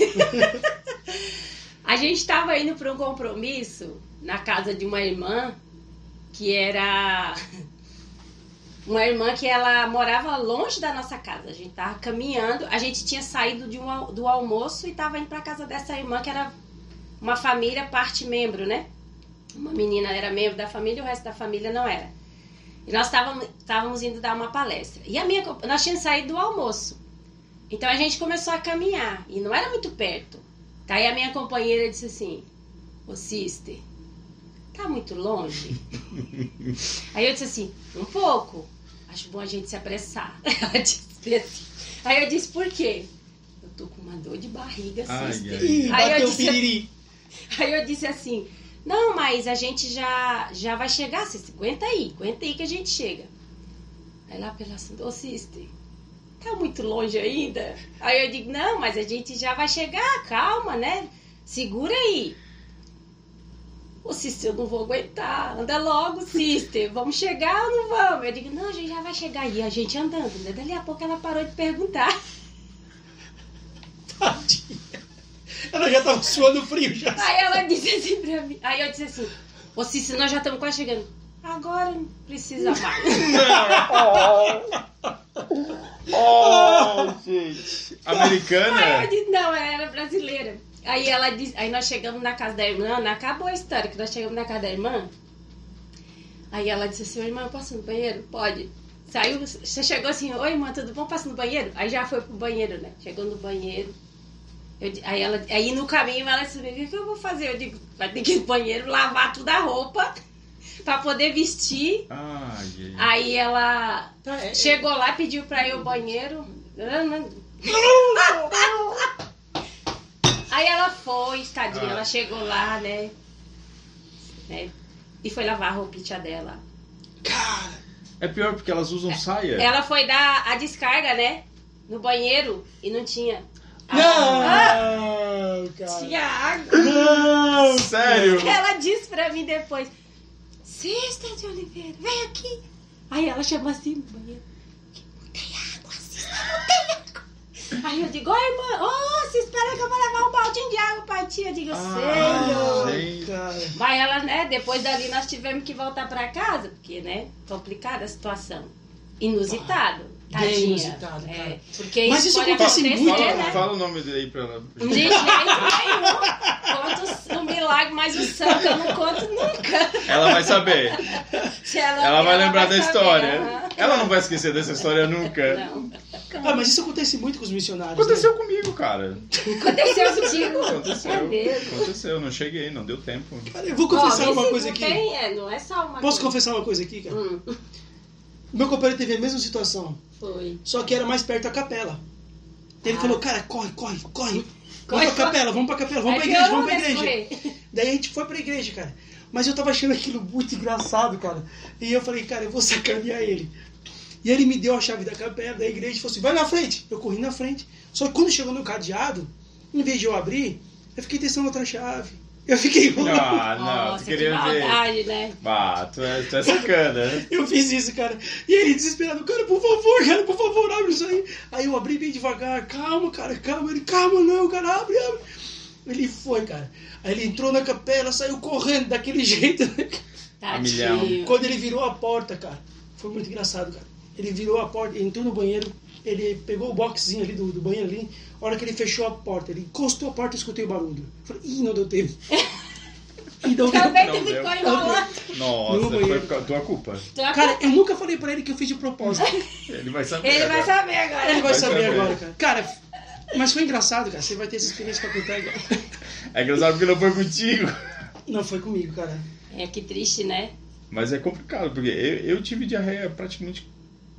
S2: a gente estava indo para um compromisso na casa de uma irmã que era. Uma irmã que ela morava longe da nossa casa. A gente tava caminhando, a gente tinha saído de um do almoço e tava indo para casa dessa irmã que era uma família parte membro, né? Uma menina era membro da família e o resto da família não era. E nós estávamos, indo dar uma palestra. E a minha, nós tínhamos saído do almoço. Então a gente começou a caminhar. E não era muito perto. Aí a minha companheira disse assim: Ô sister, tá muito longe? Aí eu disse assim: Um pouco. Acho bom a gente se apressar. Ela disse assim. Aí eu disse: Por quê? Eu tô com uma dor de barriga,
S3: Ai,
S2: sister.
S3: ai.
S1: Ih,
S2: Aí eu disse-
S1: piriri.
S2: Aí eu disse assim: Não, mas a gente já, já vai chegar. Você aguenta aí, aguenta aí que a gente chega. Aí lá pela assim: Ô sister, tá muito longe ainda? Aí eu digo: Não, mas a gente já vai chegar, calma, né? Segura aí. Ô, Sister, eu não vou aguentar. Anda logo, Sister. Vamos chegar ou não vamos? Eu digo, não, a gente já vai chegar. E a gente andando, né? Dali a pouco ela parou de perguntar.
S1: Tadinha. Ela já tava suando frio já.
S2: Aí ela disse assim pra mim. Aí eu disse assim, ô, Sister, nós já estamos quase chegando. Agora não precisa mais.
S3: Oh, gente. Americana?
S2: Aí eu disse, não, ela era brasileira. Aí ela disse, aí nós chegamos na casa da irmã, acabou a história, que nós chegamos na casa da irmã. Aí ela disse assim, irmã, eu posso ir no banheiro? Pode. Saiu, você chegou assim, oi irmã, tudo bom? Passa no banheiro? Aí já foi pro banheiro, né? Chegou no banheiro. Eu aí, ela, aí no caminho ela disse, o que, que eu vou fazer? Eu digo, vai ter que ir no banheiro, lavar toda a roupa pra poder vestir.
S3: Gente.
S2: Aí ela
S1: Tá, é-
S2: chegou lá, pediu pra ir ao banheiro. Ah. Aí ela foi, tadinha,
S3: Ah.
S2: ela chegou lá, né? né, E foi lavar a roupinha dela.
S1: Cara,
S3: É pior porque elas usam saia.
S2: Ela foi dar a descarga, né? No banheiro e não tinha.
S1: Não,
S2: Ah,
S1: cara.
S2: água.
S1: Não,
S3: Sério?
S2: Ela disse pra mim depois: Cista de Oliveira, vem aqui. Aí ela chamou assim no banheiro: Não tem água, Cista, não tem água. Aí eu digo: Oi, irmã, ô, Cista, espera que eu vou levar um baldinho de água pra ti. Eu digo:
S3: Ah,
S2: Sei,
S3: gente.
S1: cara.
S2: Mas ela, né, depois dali nós tivemos que voltar pra casa, porque, né, complicada a situação. Inusitado.
S1: Bem
S2: Tadinha.
S1: inusitado,
S2: é,
S1: cara.
S2: porque
S1: Mas isso acontece muito,
S3: Fala,
S2: né?
S3: fala o nome daí pra ela.
S2: De jeito nenhum. Conto o milagre, mas o santo eu não conto nunca.
S3: Ela vai saber.
S2: Se ela,
S3: Ela vai lembrar da
S2: saber,
S3: história. Ela não vai esquecer dessa história nunca.
S2: Não.
S1: Ah, mas isso acontece muito com os missionários.
S3: Aconteceu
S1: Né?
S3: comigo, cara.
S2: Aconteceu contigo.
S3: Aconteceu. Aconteceu, não cheguei, não deu tempo.
S1: Cara, eu vou confessar uma coisa
S2: não
S1: aqui.
S2: Tem, é, não é só uma
S1: Posso
S2: coisa.
S1: confessar uma coisa aqui, cara?
S2: Hum,
S1: Meu companheiro teve a mesma situação,
S2: foi.
S1: só que era mais perto da capela. Ele
S2: Ah.
S1: falou, cara, corre, corre, corre.
S2: Corre,
S1: Vamos pra
S2: corre.
S1: capela, vamos pra capela, vamos
S2: Aí
S1: pra igreja, vamos pra
S2: né,
S1: igreja.
S2: correr.
S1: Daí a gente foi pra igreja, cara. Mas eu tava achando aquilo muito engraçado, cara. E eu falei, cara, eu vou sacanear ele. E ele me deu a chave da capela, da igreja, e falou assim, vai na frente. Eu corri na frente. Só que quando chegou no cadeado, em vez de eu abrir, eu fiquei testando outra chave. Eu fiquei enrolando.
S3: Ah, não,
S2: Nossa,
S3: tu
S2: que
S3: queria ver.
S2: maldade, né?
S3: Ah, tu é, tu é sacana.
S1: Eu fiz isso, cara. E ele desesperado, cara, por favor, cara, por favor, abre isso aí. Aí eu abri bem devagar, calma, cara, calma. Ele, calma, não, cara, abre, abre. Ele foi, cara. Aí ele entrou na capela, saiu correndo daquele jeito.
S3: Milhão.
S2: Tadinho.
S1: Quando ele virou a porta, cara, foi muito engraçado, cara. Ele virou a porta, entrou no banheiro, ele pegou o boxzinho ali do, do banheiro ali. A hora que ele fechou a porta, ele encostou a porta e eu escutei o barulho. Falei, ih, não deu tempo. e não deu
S2: Também
S3: deu.
S2: ficou enrolando.
S3: Nossa,
S1: No
S3: foi por tua culpa.
S1: Cara, eu nunca falei pra ele que eu fiz de propósito.
S3: Ele vai saber.
S2: Ele vai
S3: agora.
S2: saber agora.
S1: Ele vai
S3: Vai
S1: saber
S3: saber.
S1: agora, cara. Cara, mas foi engraçado, cara. Você vai ter essa experiência pra contar igual.
S3: É engraçado porque não foi contigo.
S1: Não, foi comigo, cara.
S2: É que triste, né?
S3: Mas é complicado, porque eu, eu tive diarreia praticamente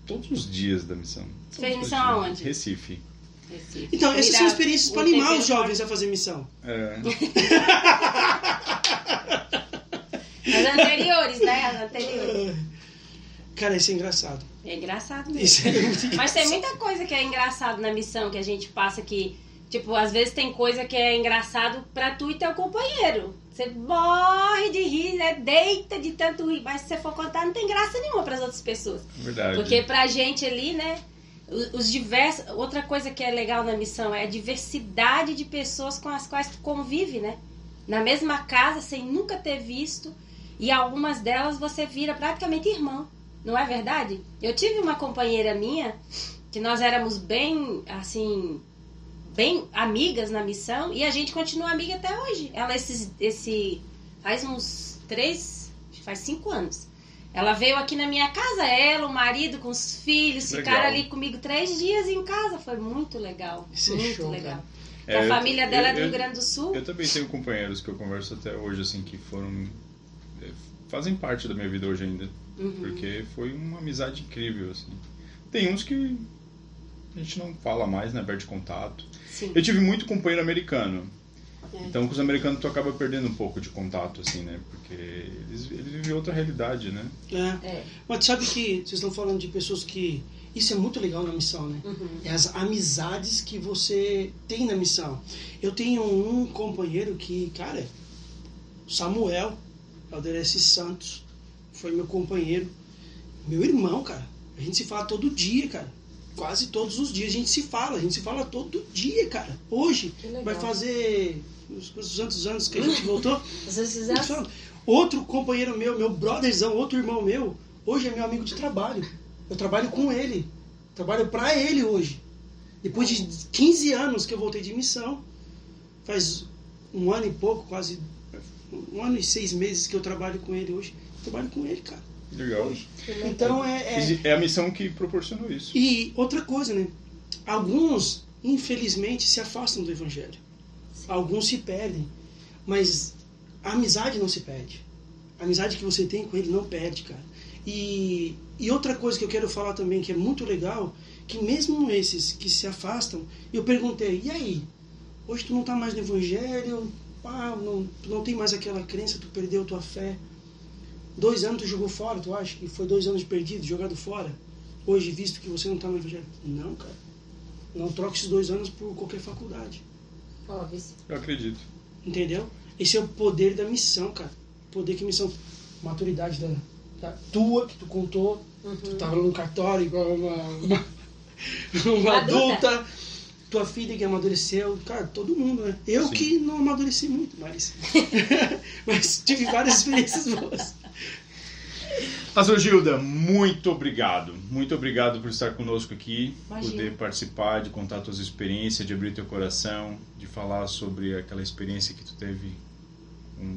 S3: todos os dias da missão.
S2: Você fez missão aonde?
S3: Recife.
S2: Recife.
S1: Então, essas são experiências pra
S2: Um
S1: animar os jovens a fazer missão.
S3: É.
S2: As anteriores, né? As anteriores.
S1: Cara, isso é engraçado.
S2: É engraçado mesmo.
S1: Isso é muito engraçado.
S2: Mas tem muita coisa que é engraçado na missão que a gente passa que, tipo, às vezes tem coisa que é engraçado pra tu e teu companheiro. Você morre de rir, né? Deita de tanto rir, mas se você for contar, não tem graça nenhuma pras outras pessoas.
S3: Verdade.
S2: Porque pra gente ali, né? Os diversos. Outra coisa que é legal na missão é a diversidade de pessoas com as quais tu convive, né? Na mesma casa, sem nunca ter visto. E algumas delas você vira praticamente irmão. Não é verdade? Eu tive uma companheira minha que nós éramos bem, assim, bem amigas na missão e a gente continua amiga até hoje. Ela esses, esse faz uns três, faz cinco anos. Ela veio aqui na minha casa, ela, o marido com os filhos,
S3: Legal.
S2: ficaram ali comigo três dias em casa. Foi muito legal.
S1: Isso é
S2: muito
S1: show,
S2: legal.
S1: cara.
S2: Que a
S3: É, eu-
S2: família dela é do
S3: eu-
S2: Rio Grande do Sul.
S3: Eu também tenho companheiros que eu converso até hoje, assim, que foram. é, fazem parte da minha vida hoje ainda.
S2: Uhum.
S3: Porque foi uma amizade incrível, assim. Tem uns que a gente não fala mais, né? Perde contato.
S2: Sim.
S3: Eu tive muito companheiro americano.
S2: É.
S3: Então com os americanos tu acaba perdendo um pouco de contato, assim, né? Porque eles, eles vivem outra realidade, né?
S1: É.
S2: É.
S1: Mas sabe que vocês estão falando de pessoas que. Isso é muito legal na missão, né?
S2: Uhum.
S1: É as amizades que você tem na missão. Eu tenho um companheiro que, cara, Samuel, Alderece Santos. Foi meu companheiro. Meu irmão, cara. A gente se fala todo dia, cara. Quase todos os dias a gente se fala. A gente se fala todo dia, cara. Hoje vai fazer uns quantos anos que a gente voltou. Outro companheiro meu, meu brotherzão, outro irmão meu, hoje é meu amigo de trabalho. Eu trabalho com ele. Trabalho pra ele hoje. Depois de 15 anos que eu voltei de missão, faz um ano e pouco, quase um ano e seis meses que eu trabalho com ele hoje. Eu trabalho com ele, cara.
S3: Legal.
S1: Então é, é-
S3: É a missão que proporcionou isso.
S1: E outra coisa, né? Alguns, infelizmente, se afastam do evangelho. Alguns se perdem. Mas a amizade não se perde. A amizade que você tem com ele não perde, cara. E, e outra coisa que eu quero falar também, que é muito legal, que mesmo esses que se afastam, eu perguntei, e aí? Hoje tu não tá mais no evangelho, pá, não, tu não tem mais aquela crença, tu perdeu tua fé. Dois anos tu jogou fora, tu acha que foi dois anos perdido, jogado fora? Hoje, visto que você não tá no evangelho. Não, cara. Não troque esses dois anos por qualquer faculdade.
S2: Óbvio.
S3: Eu acredito.
S1: Entendeu? Esse é o poder da missão, cara. Poder que missão. Maturidade da, da tua, que tu contou. Tu tava no cartório igual uma, uma, uma
S2: Adulta.
S1: adulta. Tua filha que amadureceu. Cara, todo mundo, né? Eu
S3: Sim.
S1: que não amadureci muito, mas. mas tive várias experiências boas.
S3: Pastor Gilda, muito obrigado. Muito obrigado por estar conosco aqui,
S2: Imagina.
S3: poder participar, de contar tuas experiências, de abrir teu coração, de falar sobre aquela experiência que tu teve com,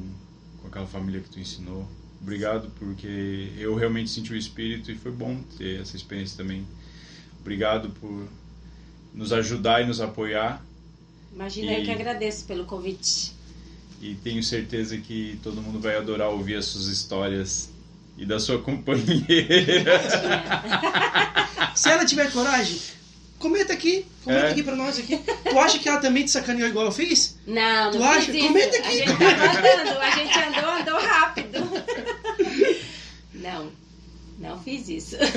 S3: com aquela família que tu ensinou. Obrigado porque eu realmente senti o espírito e foi bom ter essa experiência também. Obrigado por nos ajudar e nos apoiar
S2: Imagina,
S3: E-
S2: eu que agradeço pelo convite.
S3: e tenho certeza que todo mundo vai adorar ouvir as suas histórias e da sua companheira.
S1: Se ela tiver coragem, comenta aqui. Comenta
S3: É.
S1: aqui pra nós aqui. Tu acha que ela também te sacaneou igual eu fiz?
S2: Não,
S1: Tu
S2: não
S1: acha?
S2: fiz isso.
S1: Comenta
S2: A
S1: aqui.
S2: gente tava andando, a gente andou, andou rápido. Não, não fiz isso.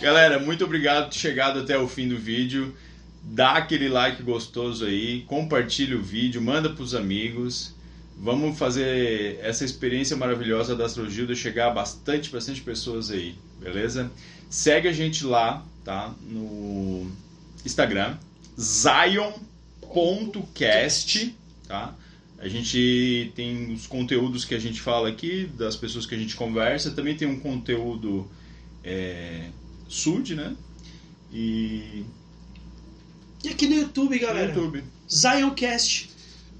S3: Galera, muito obrigado por ter chegado até o fim do vídeo. Dá aquele like gostoso aí, compartilha o vídeo, manda pros amigos. Vamos fazer essa experiência maravilhosa da Astrogilda chegar a bastante, bastante pessoas aí, beleza? Segue a gente lá, tá? No Instagram, zion.cast, tá? A gente tem os conteúdos que a gente fala aqui, das pessoas que a gente conversa. Também tem um conteúdo é, Sud, né? E
S1: E aqui no YouTube,
S3: no
S1: galera.
S3: YouTube.
S1: Zioncast.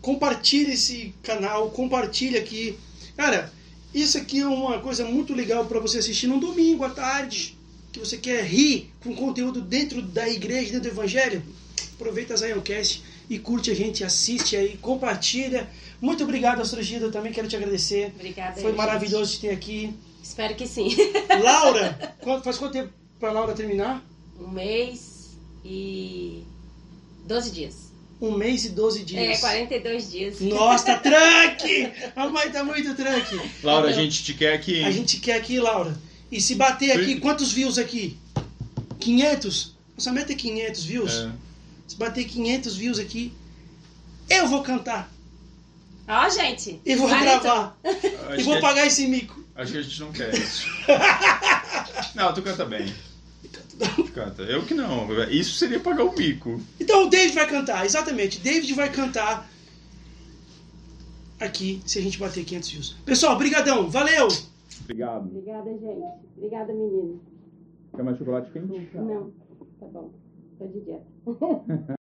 S1: Compartilha esse canal, compartilha aqui. Cara, isso aqui é uma coisa muito legal para você assistir num domingo à tarde, que você quer rir com conteúdo dentro da igreja, dentro do evangelho. Aproveita a Zioncast e curte a gente, assiste aí, compartilha. Muito obrigado, Astrogida, também quero te agradecer.
S2: Obrigada.
S1: Foi maravilhoso te ter aqui.
S2: Espero que sim.
S1: Laura, faz quanto tempo pra Laura terminar?
S2: Um mês e 12 dias.
S1: Um mês e 12
S2: É,
S1: dias.
S2: 42 dias.
S1: Nossa, tá tranque! A mãe tá muito tranque.
S3: Laura, a
S2: Então,
S3: gente te quer aqui.
S1: A gente quer aqui, Laura. E se bater aqui, quantos views aqui? 500? Nossa meta é 500 views.
S3: É,
S1: Se bater 500 views aqui, eu vou cantar.
S2: Ó, gente.
S1: E vou gravar.
S3: acho,
S1: E vou pagar esse mico.
S3: acho que a gente não quer isso. não, tu canta bem. Tu canta. Eu que não. Isso seria pagar o mico.
S1: Então o David vai cantar, exatamente. David vai cantar aqui se a gente bater 500 views. Pessoal, brigadão. Valeu!
S3: Obrigado.
S2: Obrigada, gente. Obrigada, menino.
S3: Quer mais chocolate quente?
S2: Não, tá bom. Tô de dieta.